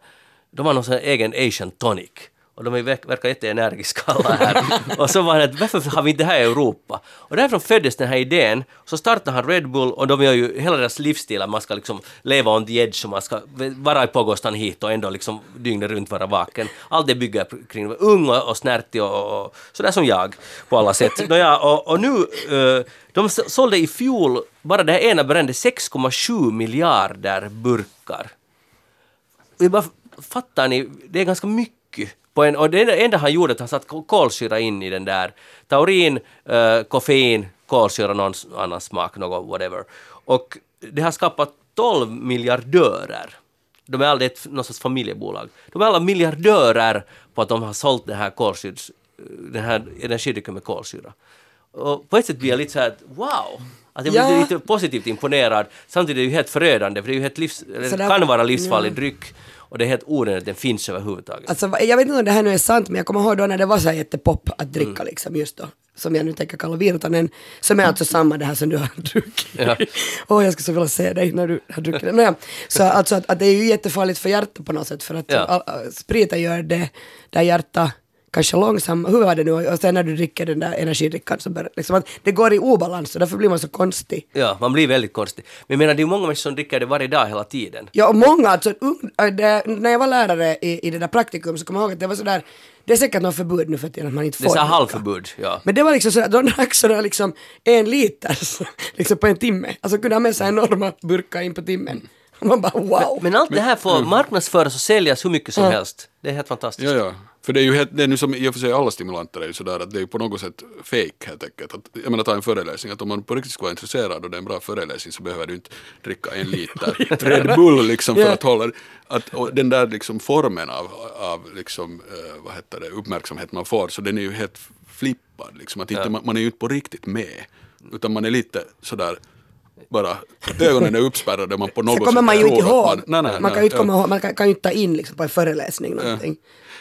de har någon sån egen Asian tonic. Och de verkar jätteenergiska alla här. och så var det att varför har vi inte det här i Europa? Och därifrån föddes den här idén. Så startade han Red Bull och de gör ju hela deras livsstil att man ska liksom leva on the edge och man ska vara i pågåstan hit och ändå liksom dygnet runt vara vaken. Allt det bygger kring att vara ung och, snärtig och, och sådär som jag på alla sätt. Nåja, och, och nu, eh, de sålde i fjol, bara det här ena brände 6,7 miljarder burkar. Och jag bara, fattar ni, det är ganska mycket. På en, och det enda- han gjorde att han satt kol- kolsyra in i den där. Taurin, uh, koffein, kolsyra, någon annan smak, något whatever. Och det har skapat 12 miljardörer. De är alla ett någon sorts familjebolag. De är alla miljardörer på att de har sålt den här kolsyrs, den här energidrycken med kolsyra. Och på ett sätt blir jag lite så här wow! Att jag blir Ja. lite positivt imponerad. Samtidigt är det ju helt förödande för det är ju helt livs, det kan vara livsfarlig ja. dryck och det är helt onödigt att den finns överhuvudtaget. Alltså, jag vet inte om det här nu är sant, men jag kommer ihåg då när det var så här jättepop att dricka Mm. liksom just då. Som jag nu tänker kalla Virtanen, som är alltså samma det här som du har druckit. Ja. Åh, jag skulle så vilja se dig när du har druckit den. Nåja, så alltså att, att det är ju jättefarligt för hjärtat på något sätt, för att Ja. spriten gör det där hjärtat kanske långsamt, hur var det nu, och sen när du dricker den där energidrickan så börjar liksom att det går i obalans och därför blir man så konstig. Ja, man blir väldigt konstig. Men jag menar, det är många människor som dricker det varje dag hela tiden. Ja, och många, alltså, äh, det, när jag var lärare i, i det där praktikum så kommer jag ihåg att det var sådär, det är säkert något förbud nu för tiden att man inte Det är får så halvförbud, ja. Men det var liksom sådär, de drack sådär liksom en liter liksom på en timme. Alltså kunde ha med sig enorma burkar in på timmen. Man bara wow. Men allt det här får marknadsföras och säljas hur mycket som helst. Det är helt fantastiskt. Ja, ja. För det är ju helt, det är nu som i och för sig alla stimulanter är ju sådär att det är ju på något sätt fake helt enkelt. Att, jag menar ta en föreläsning, att om man på riktigt ska vara intresserad och det är en bra föreläsning så behöver du inte dricka en liter Red Bull liksom för Ja. att hålla, att, och den där liksom formen av, av liksom, eh, vad heter det, uppmärksamhet man får så den är ju helt flippad liksom. Att inte, man, man är ju inte på riktigt med. Utan man är lite sådär bara ögonen är uppspärrade man på något Sen kommer man ju inte ihåg. Man, nej, nej, man kan nej, ju inte ja. komma ihåg, man kan, kan ju inte ta in liksom på en föreläsning någonting.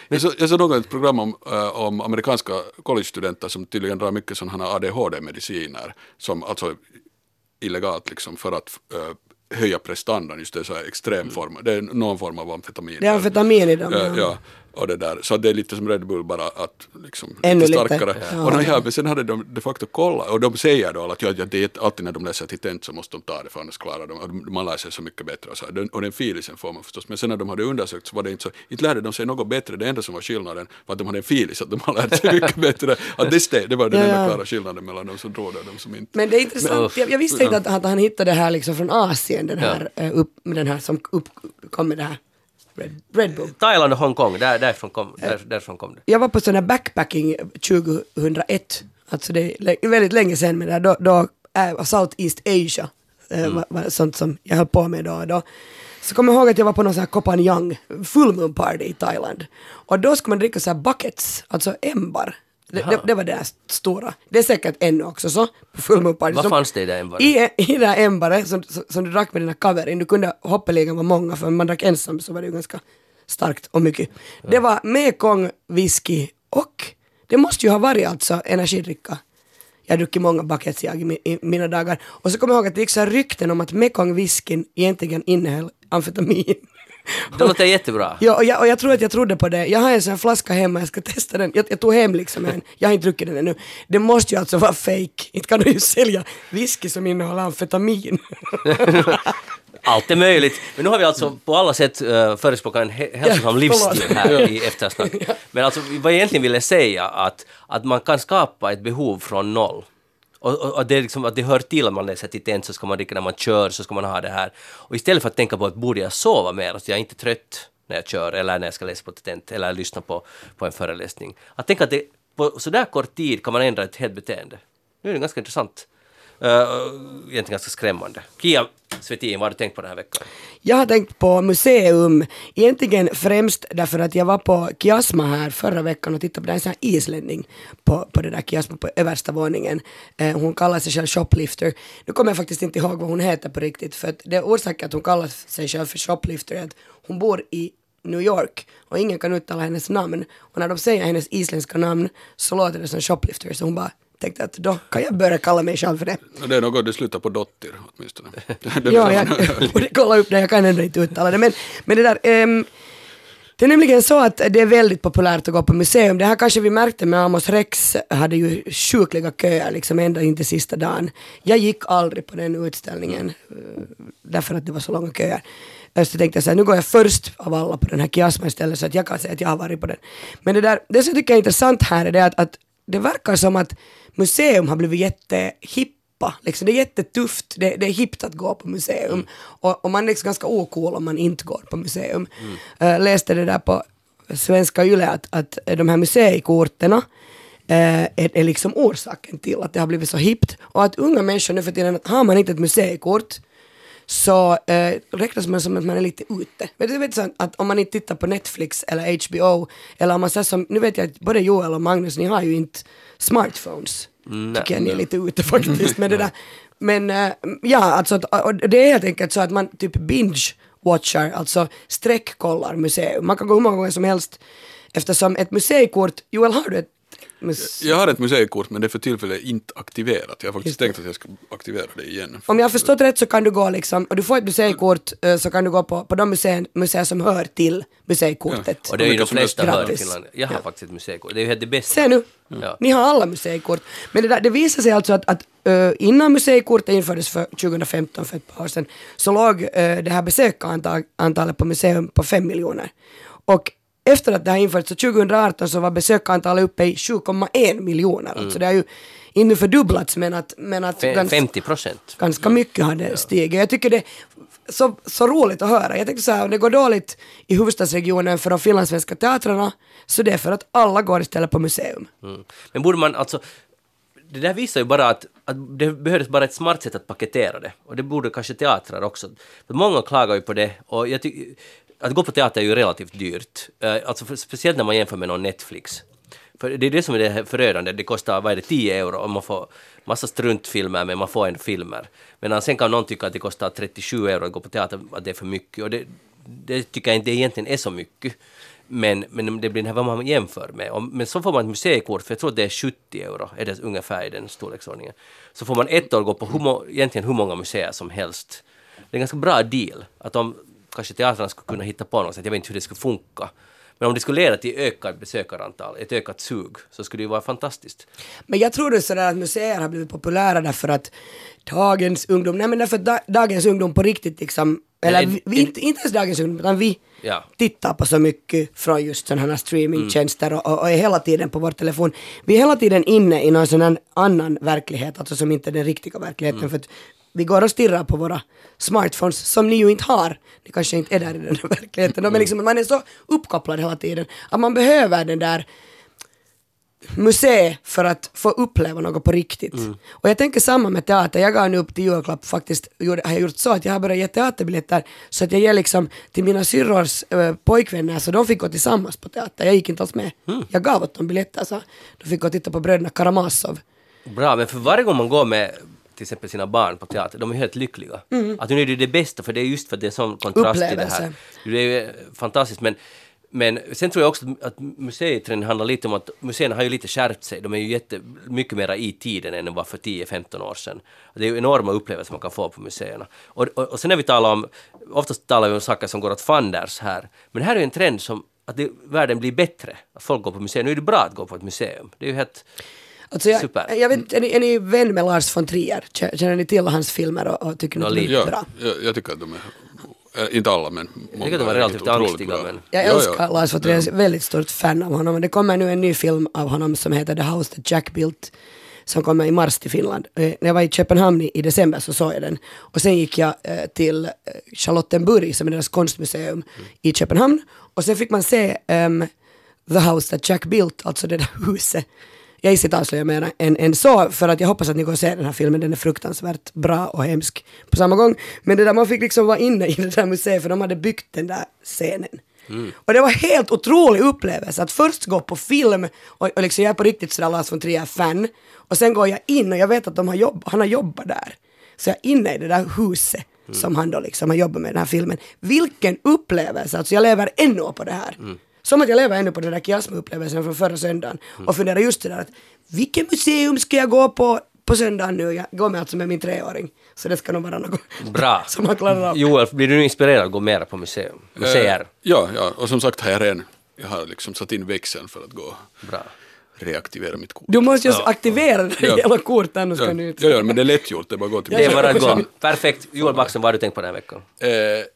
Jag såg, jag såg någon ett program om, eh, om amerikanska collegestudenter som tydligen drar mycket sådana ADHD-mediciner som alltså illegalt liksom för att eh, höja prestandan, just det så här extrem form, det är någon form av amfetamin. Det är amfetamin i dem. Ja, ja. Ja, och det där. Så det är lite som Red Bull bara att liksom Ännu lite lite. starkare. Ja. Och, ja, men sen hade de de facto kollat och de säger då att ja, ja, det är alltid när de läser titent så måste de ta det för annars klarar de och man lär sig så mycket bättre och så. Den- Och den filisen får man förstås. Men sen när de hade undersökt så var det inte så, inte lärde de sig något bättre. Det enda som var skillnaden var att de hade en filis, att de har lärt sig mycket bättre. Att det, steg, det var den Ja, enda ja. klara skillnaden mellan de som drog det och de som inte. Men det är intressant, jag, jag visste inte att, att han hittade det här liksom från Asien, den Ja. här, eh, upp, den här som upp, kom med det här Red, Red Bull. Thailand och Hongkong, där, därifrån, kom, där, därifrån kom det. Jag var på sån här backpacking 2001, alltså det är väldigt länge sedan, men där, då, då äh, Southeast Asia, äh, var, var sånt som jag höll på med då och då. Så kommer jag ihåg att jag var på någon sån här Kopanjang full moon party i Thailand. Och då skulle man dricka så här buckets, alltså ämbar. Det, det, det var här stora. Det är säkert ännu också så, på full moon party. Vad fanns det i det ämbaret? I, I det här ämbaret som, som, som du drack med dina kaverin, du kunde hoppeligen vara många för om man drack ensam så var det ju ganska starkt och mycket. Det var mekong, whisky och det måste ju ha varit alltså energidricka. Jag har druckit många buckets jag i, mi- i mina dagar. Och så kommer jag ihåg att det gick så här rykten om att mekong whiskyn egentligen innehöll amfetamin. Det låter jättebra. Ja, och jag, och jag tror att jag trodde på det. Jag har en sån här flaska hemma, jag ska testa den. Jag, jag tog hem liksom en, jag har inte druckit den ännu. Det måste ju alltså vara fake. Inte kan du ju sälja whisky som innehåller amfetamin. Allt är möjligt. Men nu har vi alltså på alla sätt uh, förespråkat en hälsosam Ja, livsstil här i eftersnack. Men alltså vad jag egentligen ville säga att, att man kan skapa ett behov från noll. Och, och, och det, är liksom, att det hör till att man läser tent, så ska man dricka när man kör så ska man ha det här. Och istället för att tänka på att borde jag sova mer, så jag är inte trött när jag kör eller när jag ska läsa på tent eller lyssna på, på en föreläsning. Att tänka att det, på så där kort tid kan man ändra ett helt beteende. Nu är det ganska intressant. Eh, egentligen ganska skrämmande. Kia Svetin, vad har du tänkt på den här veckan? Jag har tänkt på museum, egentligen främst därför att jag var på Kiasma här förra veckan och tittade på en sån här islänning på, på det där Kiasma på översta våningen. Eh, hon kallar sig själv shoplifter. Nu kommer jag faktiskt inte ihåg vad hon heter på riktigt för att det orsaken att hon kallar sig själv för shoplifter är att hon bor i New York och ingen kan uttala hennes namn. Och när de säger hennes isländska namn så låter det som shoplifter så hon bara tänkte att då kan jag börja kalla mig själv för det. Det är något det slutar på Dottir åtminstone. Ja, jag borde kolla upp det, jag kan ändå inte uttala det. Men, men det där, ehm, det är nämligen så att det är väldigt populärt att gå på museum. Det här kanske vi märkte med Amos Rex, hade ju sjukliga köer liksom ända in till sista dagen. Jag gick aldrig på den utställningen eh, därför att det var så långa köer. Så tänkte jag så här, nu går jag först av alla på den här kiasma istället så att jag kan säga att jag har varit på den. Men det där, det som jag tycker är intressant här är det att, att det verkar som att museum har blivit jättehippa. Liksom, det är jättetufft, det, det är hippt att gå på museum. Och, och man är liksom ganska ocool om man inte går på museum. Eh, läste det där på svenska YLE att, att de här museikorterna eh, är, är liksom orsaken till att det har blivit så hippt. Och att unga människor nu för tiden, att har man inte ett museikort så eh, räknas man som att man är lite ute. Men du vet så att om man inte tittar på Netflix eller HBO eller om man säger som, nu vet jag att både Joel och Magnus, ni har ju inte smartphones. Tycker jag ni är lite ute faktiskt med det där. Men eh, ja, alltså och det är helt enkelt så att man typ binge watchar, alltså sträckkollar museum. Man kan gå hur många gånger som helst eftersom ett museikort, Joel har du ett muse- Jag har ett museikort men det är för tillfället inte aktiverat. Jag har faktiskt tänkt att jag ska aktivera det igen. Om jag har förstått rätt så kan du gå liksom, och du får ett museikort eh, så kan du gå på, på de museer, museer som hör till museikortet. Och det är ju de flesta hör gratis. Finland. Jag har faktiskt ett museikort. Det är ju helt det bästa. Se nu, Ja. ni har alla museikort. Men det, där, det visar sig alltså att, att eh, innan museikortet infördes för 2015, för ett par år sedan, så låg uh, det här besökarantalet på museum på 5 miljoner. Och efter att det har införts, så 2018 så var besökarantalet uppe i 7,1 miljoner. Alltså det har ju inte fördubblats men att, men att Fe- gans- 50 procent. ganska mycket har det stigit. Jag tycker det är så, så roligt att höra. Jag tänkte så här, om det går dåligt i huvudstadsregionen för de finlandssvenska teatrarna, så det är för att alla går istället på museum. Mm. Men borde man alltså... Det där visar ju bara att, att det behövdes bara ett smart sätt att paketera det. Och det borde kanske teatrar också. För många klagar ju på det och jag tycker... Att gå på teater är ju relativt dyrt. Eh, alltså för, speciellt när man jämför med någon Netflix. För det är det som är det förödande. Det kostar, vad är det, 10 euro och man får massa struntfilmer men man får en filmer. Men sen kan någon tycka att det kostar 37 euro att gå på teater, att det är för mycket. Och det, det tycker jag inte egentligen är så mycket. Men, men det blir här vad man jämför med. Och, men så får man ett museikort, för jag tror att det är 70 euro, är det ungefär i den storleksordningen. Så får man ett år gå på hur, egentligen hur många museer som helst. Det är en ganska bra deal. Att om kanske teatrarna skulle kunna hitta på något sätt, jag vet inte hur det skulle funka. Men om det skulle leda till ökat besökarantal, ett ökat sug, så skulle det ju vara fantastiskt. Men jag tror det är sådär att museer har blivit populära därför att dagens ungdom, nej men därför att da, dagens ungdom på riktigt liksom, eller en- vi, vi, inte, inte ens dagens ungdom, utan vi Ja. tittar på så mycket från just sådana här streamingtjänster och, och, och är hela tiden på vår telefon. Vi är hela tiden inne i någon sån annan verklighet, alltså som inte är den riktiga verkligheten. För att vi går och stirrar på våra smartphones som ni ju inte har. Ni kanske inte är där i den här verkligheten. Men liksom, man är så uppkopplad hela tiden att man behöver den där museet för att få uppleva något på riktigt. Och jag tänker samma med teater. Jag gav nu upp till julklapp faktiskt, gjorde- har jag gjort så att jag har börjat ge teaterbiljetter så att jag ger liksom till mina syrrors äh, pojkvänner så de fick gå tillsammans på teater. Jag gick inte alls med. Jag gav åt dem biljetter så de fick gå och titta på bröderna Karamazov. Bra, men för varje gång man går med till exempel sina barn på teater, de är helt lyckliga. Att nu är det det bästa, för det är just för att det är sån kontrast till det här. Upplevelse. Det är fantastiskt, men men sen tror jag också att museitrenden handlar lite om att museerna har ju lite skärpt sig. De är ju jätte, mycket mera i tiden än de var för 10-15 år sedan. Det är ju enorma upplevelser man kan få på museerna. Och, och, och sen när vi talar om, oftast talar vi om saker som går åt fanders här, men det här är ju en trend som att det, världen blir bättre. Att folk går på museum. Nu är det bra att gå på ett museum. Det är ju helt... Alltså jag, Super. jag vet, är, ni, är ni vän med Lars von Trier? Kä- Känner ni till hans filmer och, och tycker ni att de är lite. Ja, bra? jag, jag tycker att de är, äh, inte alla men många tycker att de är är relativt angstiga, bra. men- Jag Ja, älskar ja. Lars von Trier, jag är väldigt stort fan av honom. Det kommer nu en ny film av honom som heter The House That Jack Built. som kommer i mars till Finland. Eh, när jag var i Köpenhamn i, i december så såg jag den. Och sen gick jag eh, till eh, Charlottenburg som är deras konstmuseum i Köpenhamn. Och sen fick man se ehm, The House That Jack Built, alltså det där huset. Jag gissar inte avslöja mer än, än så, för att jag hoppas att ni går och ser den här filmen, den är fruktansvärt bra och hemsk på samma gång. Men det där, man fick liksom vara inne i det där museet, för de hade byggt den där scenen. Och det var helt otrolig upplevelse att först gå på film och, och liksom jag är på riktigt sådär Lars von Trier-fan och sen går jag in och jag vet att de har jobb, han har jobbat där. Så jag är inne i det där huset som han då liksom har jobbat med den här filmen. Vilken upplevelse, alltså jag lever ännu på det här. Som att jag lever ännu på den där kiasma-upplevelsen från förra söndagen och funderar just det där att vilket museum ska jag gå på på söndagen nu? Jag går med alltså med min treåring. Så det ska nog vara något Bra. som han klarar av. Joel, blir du nu inspirerad att gå mera på museum? museer? Eh, ja, ja, och som sagt har jag redan jag har liksom satt in växeln för att gå och Bra. reaktivera mitt kort. Du måste just aktivera det Ja. hela kortet annars ja, kan du ja, inte... ja, men det är lätt gjort, det är bara att gå till Det är bara att gå. Perfekt. Joel Backström, vad har du tänkt på den här veckan? Eh,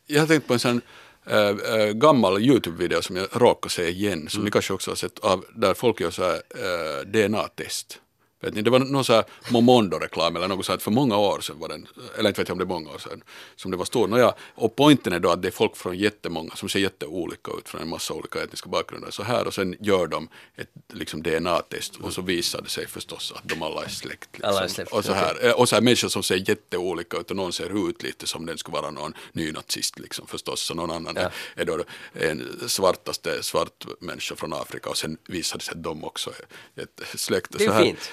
jag har tänkt på en sån eh, gammal YouTube-video som jag råkade se igen, som ni kanske också har sett, av, där folk gör så här eh, DNA-test. Vet ni, det var någon så här Momondo-reklam eller något så här, för många år sedan var den, eller inte vet jag om det är många år sedan, som det var stor. Nåja, och poängen är då att det är folk från jättemånga som ser jätteolika ut från en massa olika etniska bakgrunder så här och sen gör de ett liksom DNA-test och så visar det sig förstås att de alla är släkt. Liksom. Alla är släkt, och, så här, eh, och så här människor som ser jätteolika ut och någon ser ut lite som den skulle vara någon nynazist liksom förstås och någon annan Ja. är då en svartaste svart människa från Afrika och sen visar det sig att de också är ett släkt. Det är så här. fint.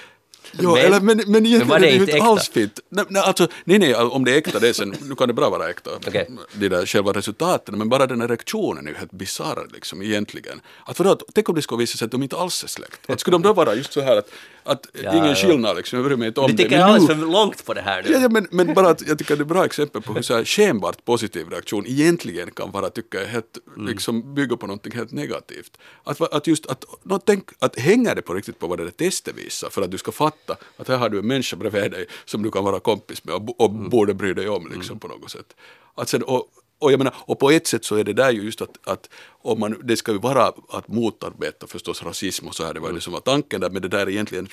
Jo, Men- eller, men, men egentligen är det det ju inte alls fint. Nej, nej, alltså, nej, nej, om det är äkta, det är sen, nu kan det bra vara äkta, Okej. de där själva resultaten, men bara den här reaktionen är ju helt bisarr liksom egentligen. Att vadå, att, tänk om det skulle visa sig att de inte alls är släkt. Att skulle de då vara just så här att, att Ja, ingen ja. skillnad liksom, jag bryr mig inte om Du det. tycker Men alldeles nu- för långt på det här nu. Ja, ja, men, men bara att jag tycker det är ett bra exempel på hur så här skenbart positiv reaktion egentligen kan vara, tycker jag, helt, Mm. liksom bygga på någonting helt negativt. Att, att just, att, nå, tänk, att hänger det på riktigt på vad det där testet visar för att du ska fatta att här har du en människa bredvid dig som du kan vara kompis med och, och Mm. borde bry dig om liksom på något sätt. Att sen, och, och jag menar, och på ett sätt så är det där ju just att, att om man, det ska ju vara att motarbeta förstås rasism och så här, det var Mm. det som var tanken där, men det där egentligen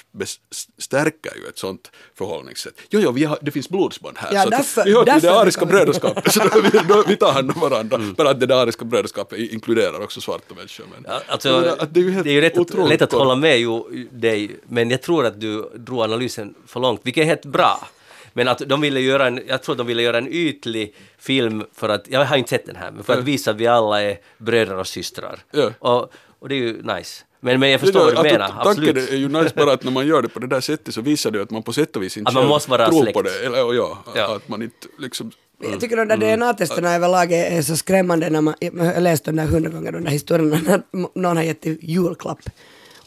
stärker ju ett sånt förhållningssätt. Jo, jo, vi har, det finns blodsband här. Ja, så att därför- vi hör till det ariska brödraskapet, så då, vi, då, vi tar hand om varandra. Men att det ariska brödraskapet inkluderar också svarta människor. Men, Ja, Alltså, menar att det är ju helt rätt, att, otroligt lätt att kort. hålla med ju, dig, men jag tror att du drog analysen för långt, vilket är helt bra. Men att de ville göra en, jag tror de ville göra en ytlig film för att, jag har inte sett den här, men för att visa att vi alla är bröder och systrar. Ja. Och, och det är ju nice. Men, men jag förstår Det vad du att- menar, att Tanken absolut. är ju nice bara att när man gör det på det där sättet så visar det ju att man på sätt och vis inte Att man måste vara tror släkt. på det. Eller, ja, Ja. att man inte liksom... Jag tycker de där DNA-testerna överlag är, är så skrämmande när man, jag har läst de där hundra gånger, de där historierna när någon har gett julklapp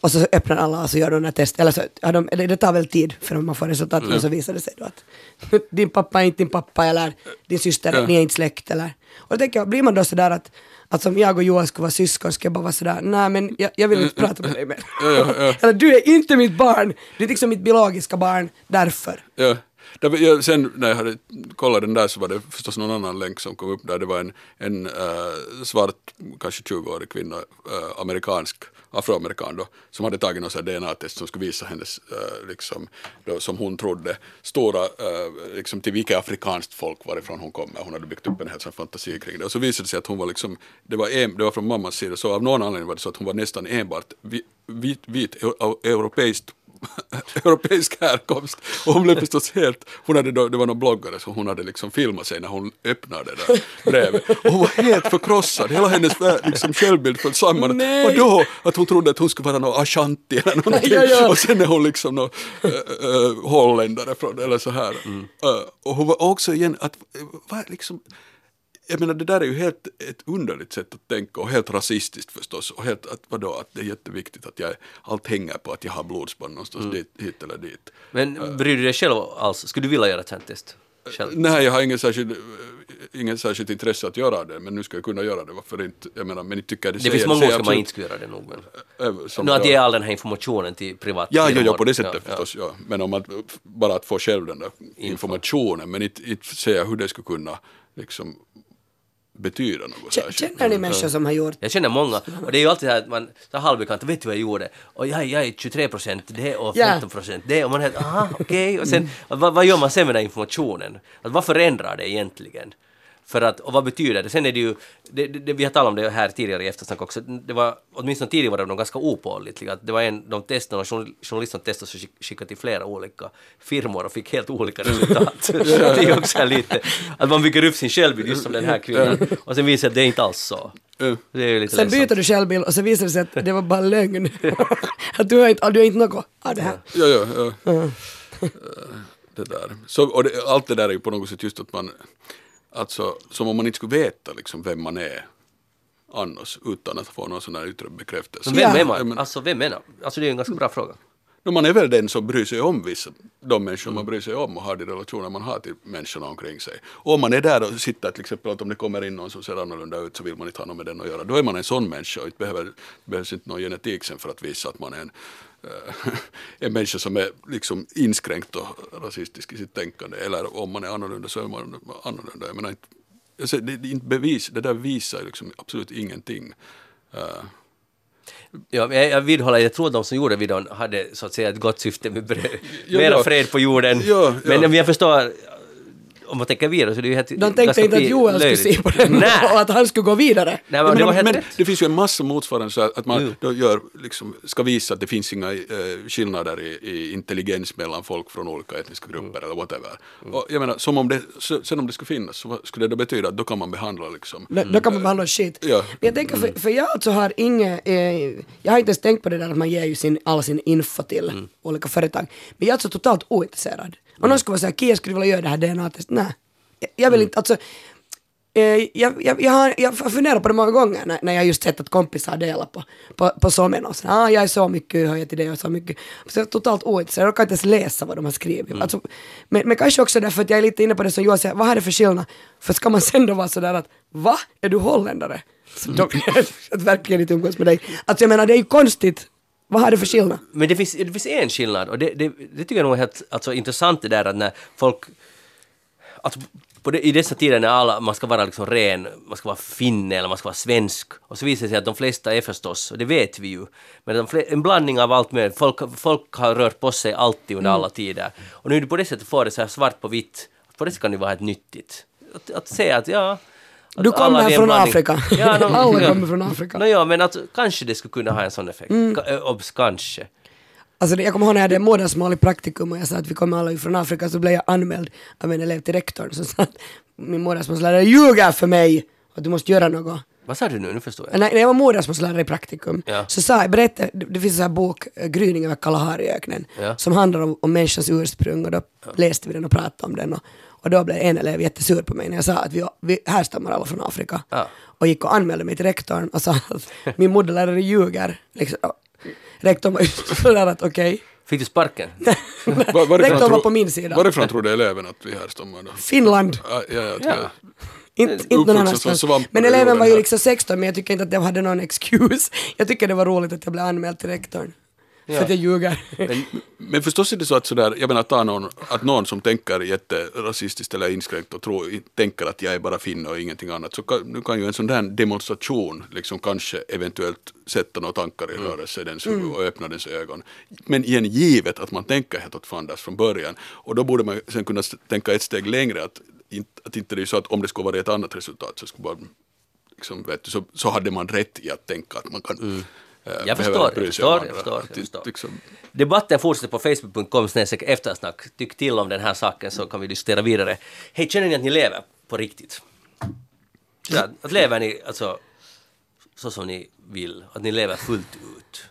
och så öppnar alla och så gör de den där testet. Eller så, ja, de, eller det tar väl tid för man får resultat men så visar det sig då att din pappa är inte din pappa eller din syster, Ja. ni är inte släkt eller. Och då tänker jag, blir man då sådär att, att som jag och Johan skulle vara syskon, ska jag bara vara sådär, nej men jag, jag vill inte prata med dig mer. Ja, ja. eller du är inte mitt barn, du är liksom mitt biologiska barn, därför. Ja. Jag, sen när jag hade kollat den där så var det förstås någon annan länk som kom upp där. Det var en, en eh, svart, kanske 20-årig kvinna, eh, amerikansk, afroamerikan då, som hade tagit något DNA-test som skulle visa hennes, äh, liksom, då, som hon trodde, stora, äh, liksom till vilket afrikanskt folk varifrån hon kommer. Hon hade byggt upp en hel sån fantasi kring det. Och så visade det sig att hon var liksom, det var, en, det var från mammas sida, så av någon anledning var det så att hon var nästan enbart vit, vit, vit europeiskt europeisk härkomst. Och hon blev förstås helt, hon hade då, det var någon bloggare så hon hade liksom filmat sig när hon öppnade det där brevet. Och hon var helt förkrossad, hela hennes liksom självbild föll samman. Nej. Och då att hon trodde att hon skulle vara någon ashanti eller någonting. Ja, ja. Och sen är hon liksom någon äh, äh, holländare från, eller så här. Äh, och hon var också igen att, äh, vad liksom, jag menar det där är ju helt ett underligt sätt att tänka och helt rasistiskt förstås och helt att vadå att det är jätteviktigt att jag, allt hänger på att jag har blodsband någonstans dit, hit eller dit. Men bryr du dig själv alls? Skulle du vilja göra ett sånt test? Själv? Nej, jag har ingen särskild, eh, ingen särskilt intresse att göra det, men nu ska jag kunna göra det, varför inte? Jag menar, men inte tycker det Det säger- finns många ord som man inte skulle göra det nog. Men. äh, Nu att ge all den här informationen till privat Ja, ja, ja, på det sättet Ja, förstås. Ja. Men om att bara att få själv den där informationen, men inte, inte säga hur det skulle kunna liksom betyda något K- särskilt. Känner ni människor som har gjort Jag känner många, och det är ju alltid så här att man, så halvbekant, vet du vad jag gjorde? Och jag, jag är 23 procent det och Ja. 15 procent det och man är aha, okej, och sen vad, vad gör man sen med den informationen? Att vad förändrar det egentligen? För att, och vad betyder det? Sen är det ju, det, det, det, vi har talat om det här tidigare i eftersnack också, det var, åtminstone tidigare var de ganska opålitliga. Det var en, de testade, och journal- journalisterna testade skick- skickade till flera olika firmor och fick helt olika resultat. det är också lite, att man bygger upp sin självbild just som den här kvinnan, och sen visar det att det är inte alls så. Är lite Sen ledsamt. byter du självbild och så visar det sig att det var bara lögn. att du har inte, du har inte något av det här. Ja, ja, ja. Eh, Det där. Så, och det, allt det där är ju på något sätt just att man, alltså som om man inte skulle veta liksom vem man är annars utan att få någon sån här yttre bekräftelse. Men vem Ja. är man? Men- Alltså vem är man? Alltså det är en ganska bra fråga. No, man är väl den som bryr sig om vissa, de människor man bryr sig om och har de relationer man har till människorna omkring sig. Och om man är där och sitter till exempel att om det kommer in någon som ser annorlunda ut så vill man inte ha något med den att göra. Då är man en sån människa och det behöver, behövs inte någon genetik sen för att visa att man är en, en människa som är liksom inskränkt och rasistisk i sitt tänkande. Eller om man är annorlunda så är man annorlunda. Jag menar, inte, jag säger, det, det, är inte bevis, det där visar liksom absolut ingenting. Eh, Ja, jag, vidhåller, jag tror de som gjorde videon hade så att säga ett gott syfte med mera fred på jorden. Ja, ja. Men jag förstår, om man tänker vidare så är det ju helt De tänkte inte att Joel skulle se på den Nej! och att han skulle gå vidare. Nej, men, men, det men rätt. det finns ju en massa motsvarande så att man då gör, liksom, ska visa att det finns inga eh, skillnader i, i intelligens mellan folk från olika etniska grupper eller whatever. Och jag menar, som om det, så, sen om det skulle finnas så skulle det då betyda att då kan man behandla liksom. Då, då kan man behandla skit. Ja. Men jag tänker, för, för jag alltså har inget, eh, jag har inte ens tänkt på det där att man ger ju sin, all sin info till olika företag. Men jag är alltså totalt ointresserad. Om någon skulle vara såhär, Kia skulle du vilja göra det här DNA-testet? Nej. Jag, jag vill inte, alltså eh, jag, jag, jag, har, jag har funderat på det många gånger när, när jag just sett att kompisar har delat på, på, på sommen och så, ah, jag är så mycket, hör jag till det och så mycket. Så jag är totalt ointresserad, jag kan inte ens läsa vad de har skrivit. Alltså, men, men kanske också därför att jag är lite inne på det som Johan säger, vad är det för skillnad? För ska man sen då vara sådär att, va? Är du holländare? Så jag att verkligen inte umgås med dig. Alltså jag menar, det är ju konstigt. Vad har det för skillnad? Men det finns, det finns en skillnad och det, det, det tycker jag nog är helt alltså, intressant det där att när folk... Alltså, på det, I dessa tider när alla, man ska vara liksom ren, man ska vara finne eller man ska vara svensk och så visar det sig att de flesta är förstås, och det vet vi ju, men de fle, en blandning av allt möjligt. Folk, folk har rört på sig alltid under alla tider. Och nu på det sättet får det så här svart på vitt, på det sättet kan det vara helt nyttigt. Att, att säga att ja... Du kommer är en från. Afrika. Ja, no, Alla ja. kommer från Afrika. No, ja, men att kanske det skulle kunna ha en sån effekt. Ka- äh, Obs, kanske. Alltså jag kommer ihåg när jag hade modersmål i praktikum och jag sa att vi kommer alla från Afrika så blev jag anmäld av en elev till rektorn som sa att min modersmålslärare ljuger för mig och att du måste göra något. Vad sa du nu? Nu förstår jag. När, när jag var modersmålslärare i praktikum Ja. så sa jag, berätta, det, finns en här bok, eh, Gryning över Kalahariöknen, Ja. som handlar om, om människans ursprung och då läste vi den och pratade om den och, och då blev en elev jättesur på mig när jag sa att vi, vi härstammar alla från Afrika. Ja. Och gick och anmälde mig till rektorn och sa att min moderlärare ljuger. Liksom, rektorn var ju sådär att okej. Fick du sparken? Var, Rektorn var på min sida. Varifrån trodde eleven att vi härstammar då? Finland. Ja, ja, ja. Inte, inte någon annanstans. Men eleven var ju liksom 16 men jag tycker inte att det hade någon excuse. Jag tycker det var roligt att jag blev anmäld till rektorn. Ja. att jag ljuger. Men förstås är det så att sådär, jag menar ta någon, att någon som tänker jätterasistiskt eller inskränkt och tror, tänker att jag är bara finne och ingenting annat, så kan, nu kan ju en sån där demonstration liksom kanske eventuellt sätta några tankar i rörelse i dens huvud och öppna dens ögon. Men igen givet att man tänker helt åt fanders från början. Och då borde man sen kunna tänka ett steg längre, att, att inte det är så att om det skulle vara ett annat resultat så skulle man liksom, du, så, så hade man rätt i att tänka att man kan eh, Jag behöver förstår, jag förstår, jag förstår, Att jag förstår. Liksom, Debatten fortsätter på facebook.com eftersnack. Tyck till om den här saken så kan vi diskutera vidare. Hej, känner ni att ni lever på riktigt? Så att, att lever ni alltså så som ni vill? Att ni lever fullt ut?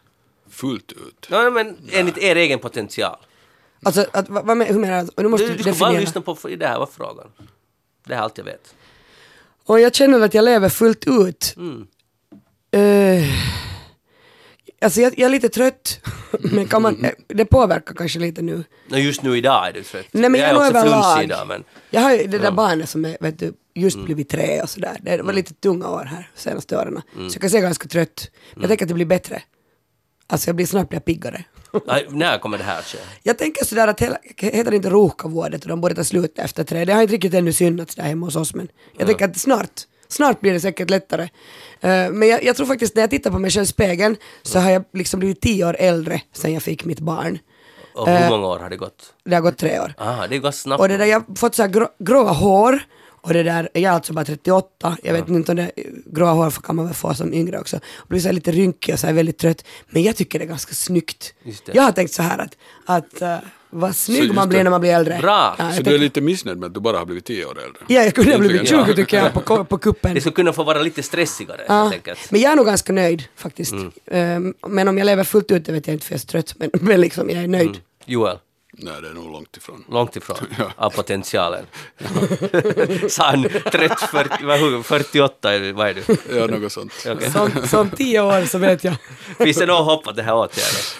fullt ut. Ja, men enligt er egen potential. Alltså, att, vad, hur menar du? Nu måste Du, du, du ska bara definiera. lyssna på, det här var frågan. Det här är allt jag vet. Och jag känner att jag lever fullt ut. Mm. Eh, alltså jag, jag är lite trött. men kan man, eh, det påverkar kanske lite nu. No, just nu idag är du trött. Nej men jag, är är också flunsig idag, men Jag har ju det där Ja. barnet som är, vet du, just blivit tre och sådär. Det var lite tunga år här senaste åren. Så jag kan säga ganska trött. Men jag tänker att det blir bättre. Alltså jag blir snart blir jag piggare. Nej, när kommer det här att ske? Jag tänker sådär att hela, heter det inte Ruuhkavårdet och de borde ta slut efter tre. Det har inte riktigt ännu synats där hemma hos oss men jag tänker att snart, snart blir det säkert lättare. Eh, men jag, jag tror faktiskt när jag tittar på mig själv i spegeln så har jag liksom blivit tio år äldre sen jag fick mitt barn. Och Eh. hur många år har det gått? Det har gått tre år. Ah, det ganska snabbt. Och det där, jag har fått så här grå, gråa hår och det där, jag är alltså bara 38, jag vet inte om det gråa hår kan man väl få som yngre också. Och blir så lite rynkig och så väldigt trött. Men jag tycker det är ganska snyggt. Jag har tänkt så här att, att uh, vad snygg man blir när man blir äldre. Bra. Ja, Så du är lite missnöjd med att du bara har blivit tio år äldre? Ja, jag kunde ha blivit Egentligen, 20 ja. tycker jag på, på kuppen. Det skulle kunna få vara lite stressigare Ja, helt enkelt. men jag är nog ganska nöjd faktiskt. Mm. Ehm, men om jag lever fullt ut, det vet jag inte för jag är så trött. Men, men liksom, jag är nöjd. Mm. Joel, Nej, det är nog långt ifrån. långt ifrån Ja. av potentialen. Sa han 30, 40, vad, hur- 48 eller vad är du? Ja, något sånt. Okej. Som, som tio år så vet jag. Finns det något hopp att det här åtgärdas?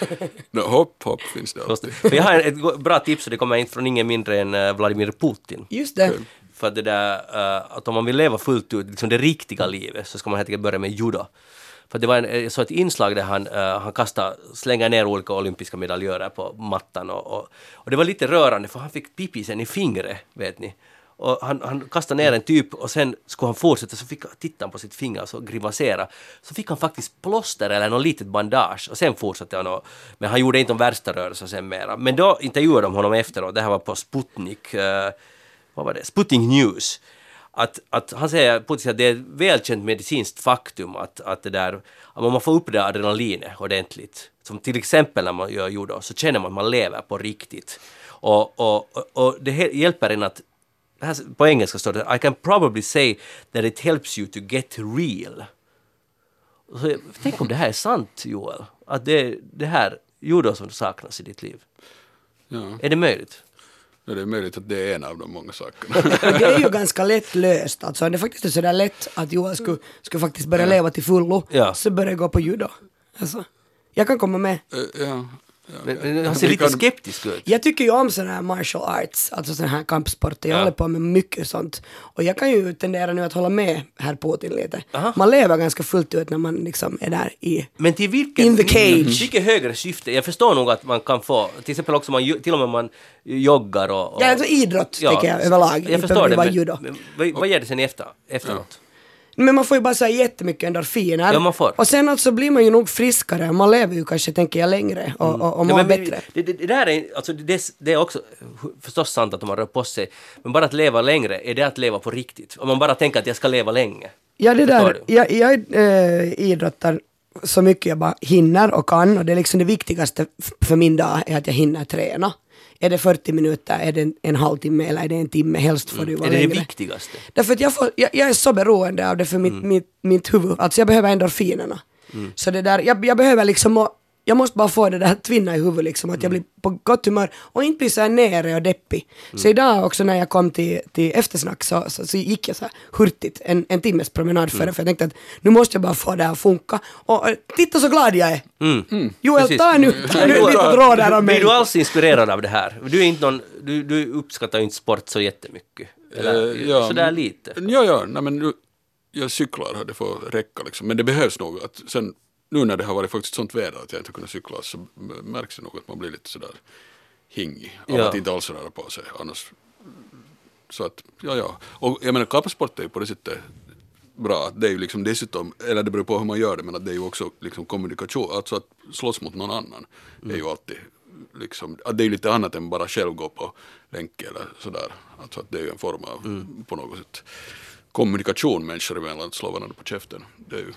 No, hopp, hopp finns det alltid. Jag har ett bra tips och det kommer inte från ingen mindre än eh, Vladimir Putin. Just det. För det där, eh, att om man vill leva fullt ut, liksom det riktiga livet, så ska man helt enkelt börja med judo. För det var en, jag såg ett inslag där han, uh, han kastade, slänger ner olika olympiska medaljörer på mattan och, och, och det var lite rörande för han fick pipisen i fingret, vet ni. Och han, han kastade ner en typ och sen skulle han fortsätta så fick han titta på sitt finger och så grimacera. Så fick han faktiskt plåster eller något litet bandage och sen fortsatte han och, Men han gjorde inte de värsta rörelserna sen mera. Men då intervjuade de honom efteråt, det här var på Sputnik, uh, vad var det, Sputnik News. Att, att han säger, säger att det är ett välkänt medicinskt faktum att, att det där, att man får upp det där adrenalinet ordentligt, som till exempel när man gör judo, så känner man att man lever på riktigt. Och, och, och, och det hjälper en att, här, på engelska står det I can probably say that it helps you to get real. Så, tänk om det här är sant Joel, att det det här judo som saknas i ditt liv. Ja. Är det möjligt? Det är möjligt att det är en av de många sakerna. Det är ju ganska lätt löst. Alltså, det är faktiskt sådär lätt att Joel skulle, skulle faktiskt börja leva till fullo, Ja. så börjar jag gå på judo. Alltså, jag kan komma med. Eh, ja, Men, men han ser lite skeptisk ut. Jag tycker ju om sådana här martial arts, alltså sådana här kampsporter. Jag Ja. håller på med mycket sånt. Och jag kan ju tendera nu att hålla med herr Putin lite. Aha. Man lever ganska fullt ut när man liksom är där i... Men till vilken, In the cage. vilket högre syfte? Jag förstår nog att man kan få, till exempel också man, till och med man joggar och... och Ja, alltså idrott tycker jag överlag. Jag förstår det, men, men vad, vad ger det sen efter, efteråt? Men man får ju bara så här jättemycket endorfiner. Ja, man får. Och sen alltså blir man ju nog friskare. Man lever ju kanske, tänker jag, längre och, och, och Mm. Ja, mår men bättre. Det, det, det där är, alltså det, det är också förstås sant att man rör på sig, men bara att leva längre, är det att leva på riktigt? Om man bara tänker att jag ska leva länge. Ja, det Förstår där, jag, jag äh, idrottar så mycket jag bara hinner och kan och det är liksom det viktigaste för min dag är att jag hinner träna. Är det 40 minuter, är det en, en halvtimme eller är det en timme, helst får det ju vara Mm. Är det det längre. viktigaste? Därför att jag, får, jag, jag är så beroende av det för mitt, Mm. mitt, mitt huvud. Alltså jag behöver endorfinerna. Så det där, jag, jag behöver liksom, må- jag måste bara få det där tvinna i huvudet liksom, att jag Mm. blir på gott humör och inte blir så här nere och deppig. Mm. Så idag också när jag kom till, till eftersnack så, så, så gick jag så här hurtigt en, en timmes promenad före Mm. för jag tänkte att nu måste jag bara få det här att funka. Och eh, titta så glad jag är! Mm. Joel, ta nu, ta nu ett litet råd här av mig. Blir du alls inspirerad av det här? Du, är inte någon, du, du uppskattar ju inte sport så jättemycket. Eller Eh, ja, sådär lite. Ja, ja, nej, men jag cyklar, det får räcka liksom. Men det behövs nog att sen, nu när det har varit faktiskt sånt väder att jag inte kunnat cykla så märks det nog att man blir lite sådär hingig av Ja. att inte alls röra på sig annars. Så att, ja, ja. Och jag menar kampsport är ju på det sättet bra. Det är ju liksom dessutom, eller det beror på hur man gör det, men att det är ju också liksom kommunikation, alltså att slåss mot någon annan är ju alltid liksom, att det är ju lite annat än bara själv gå på länk eller sådär. Alltså att det är ju en form av, på något sätt, kommunikation människor emellan, att slå varandra på käften. Det är ju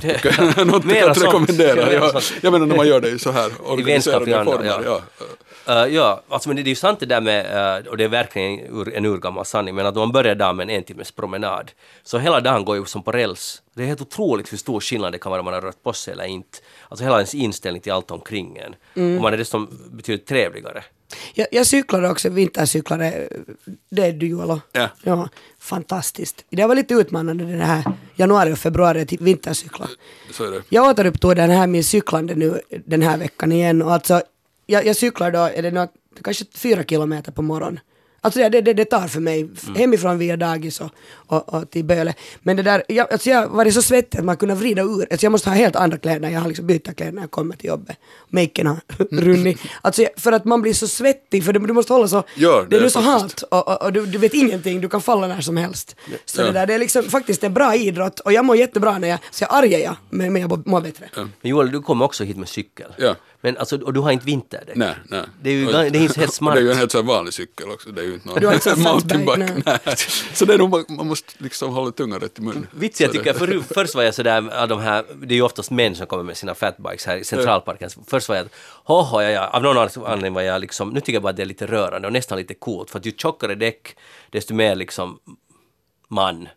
Det- något jag sånt. rekommendera. Ja, mera Ja, sånt. jag menar när man gör det i så här organiserade former. ja. Ja. Uh, ja, alltså men det, det är ju sant det där med, uh, och det är verkligen ur, en urgammal sanning, men att man börjar dagen med en en timmes promenad, så hela dagen går ju som på räls. Det är helt otroligt hur stor skillnad det kan vara om man har rört på sig eller inte. Alltså hela ens inställning till allt omkring en. Och man är dessutom betydligt trevligare. Jag, jag cyklade också, vintercyklade, det är du Joel Ja. ja. Fantastiskt. Det var lite utmanande det här januari och februari till vintercykla. Så är det. Jag återupptog den här min cyklande nu den här veckan igen och alltså jag, jag cyklar då, är det något, kanske fyra kilometer på morgonen Alltså det, det, det tar för mig Mm. hemifrån via dagis och, och, och till Böle. Men det där, jag, alltså jag var så svettig att man kunde vrida ur. Alltså jag måste ha helt andra kläder, jag har liksom byta kläder när jag kommer till jobbet. Maken har runnit. Alltså jag, för att man blir så svettig, för du, du måste hålla så, Ja, det, det är är så halt och, och, och du, du vet ingenting, du kan falla när som helst. Så Ja. det där, det är liksom faktiskt en bra idrott och jag mår jättebra när jag, så jag argar jag, men, men jag mår bättre. Men Joel, du kommer också hit med cykel. Ja. Men alltså, och du har inte vinterdäck. Nej, nej. Det är ju Och- det är helt och smart. Det är ju en helt så vanlig cykel också. Det är ju inte någon mountainbike. Nej. Så det är nog, man- måste liksom hålla tungan rätt i mun. Vits jag tycker, det- för, först var jag sådär, av de här, det är ju oftast män som kommer med sina fatbikes här i Centralparken. Först var jag, hoho, ja, ja, av någon anledning var jag liksom, nu tycker jag bara att det är lite rörande och nästan lite coolt, för att ju tjockare däck, desto mer liksom man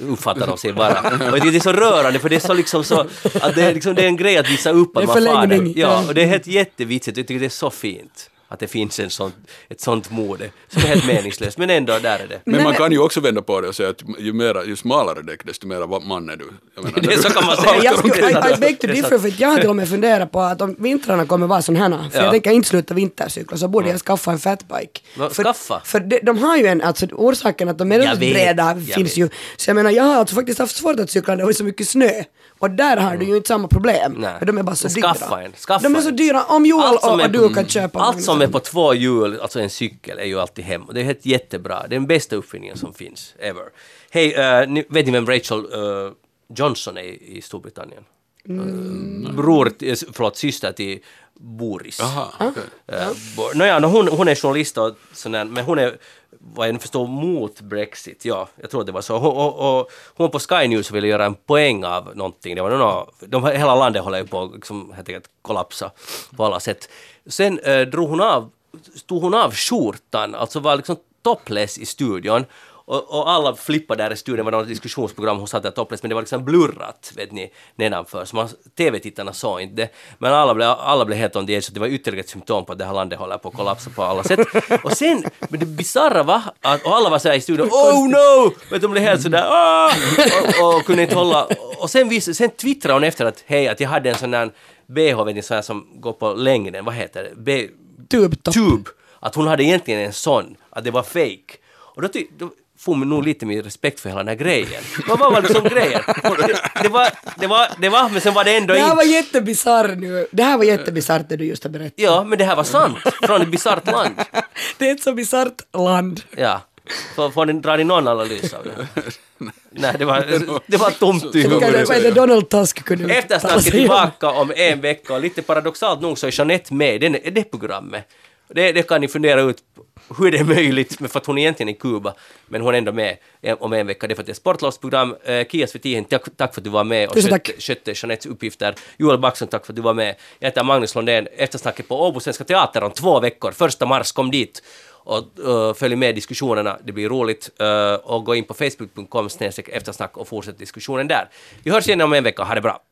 uppfattar de sig vara. Och det är så rörande för det är så liksom så, att det är, liksom, det är en grej att visa upp att man. Ja, ja. och det är helt jättevitsigt, jag tycker det är så fint. Att det finns en sån, ett sånt mode som är helt meningslöst, men ändå där är det. Men man kan ju också vända på det och säga att ju, mera, ju smalare däck, desto mera man är du. Jag menar, Det så kan man säga. Jag skulle, Det är sant. I, I beg to differ, för jag har till och med funderat på att om vintrarna kommer vara sån här, för Ja. jag tänker inte sluta vintercykla, så borde jag skaffa en fatbike. För, skaffa? för de, de har ju en, alltså orsaken att de är breda finns vet. ju. Så jag menar, jag har alltså faktiskt haft svårt att cykla när det var så mycket snö. Och där har du ju inte samma problem. Nej. Men de är bara så dyra. skaffa en, skaffa de är så dyra. Om Joel Allt och, och på- du kan köpa Allt som är Magnus. på två hjul, alltså en cykel, är ju alltid hem. Det är helt jättebra. Det är den bästa uppfinningen som finns, ever. Hej, ni, vet ni vem Rachel eh, Johnson är i Storbritannien? Eh, bror, till- förlåt, syster till Boris. Jaha, okej. Uh, bo- no, hon, hon är journalist och sån där, men hon är vad jag förstår mot Brexit. Ja, jag tror det var så. Hon, och, och, hon på Sky News ville göra en poäng av någonting. Det var någon, de, hela landet håller ju på att liksom, kollapsa på alla sätt. Sen eh, drog hon av, stod hon av skjortan, alltså var liksom topless i studion. Och, och alla flippade där i studion, det var något diskussionsprogram, hon satt där topless, men det var liksom blurrat, vet ni, nedanför. Så man, TV-tittarna såg inte det. Men alla blev, alla blev helt on the edge, så det var ytterligare ett symptom på att det här landet håller på att kollapsa på alla sätt. Och sen, men det bisarra var att, och alla var såhär i studion, oh no! Du, de blev helt sådär, ah! Och, och kunde inte hålla. Och sen, vis, sen twittrade hon efter att, hej, att jag hade en sån där bh, vet ni, sån här som går på längden, vad heter det? B, Tubtopp. tube. Att hon hade egentligen en sån, att det var fake. Och då, ty- då får man nog lite mer respekt för hela den här grejen. Vad var liksom grejen? Det, det, var, det, var, det var, men sen var det ändå Det här inte... var jättebisarr nu. Det här var jättebisarrt det du just har berättat. Ja, men det här var sant. Från ett bisarrt land. Det är ett så bisarrt land. Ja. Får, får ni, drar ni någon analys av det? Nej, det var, det var tomt i Så kan det, huvudet. Donald Tusk kunde Eftersnacket tillbaka om en vecka och lite paradoxalt nog så är Jeanette med i det programmet. Det, det kan ni fundera ut hur det är möjligt, för att hon är egentligen i Kuba, men hon är ändå med om en vecka. Det är för att det är sportlovsprogram. Eh, Kia Svetihen, tack, tack för att du var med och Tusen skötte, tack. skötte Jeanettes uppgifter. Joel Backson, tack för att du var med. Jag heter Magnus Lundén, eftersnacket på Åbo Svenska Teater om två veckor. Första mars, kom dit och uh, följ med diskussionerna, det blir roligt. Uh, och gå in på facebook.com eftersnack och fortsätt diskussionen där. Vi hörs igen om en vecka, ha det bra!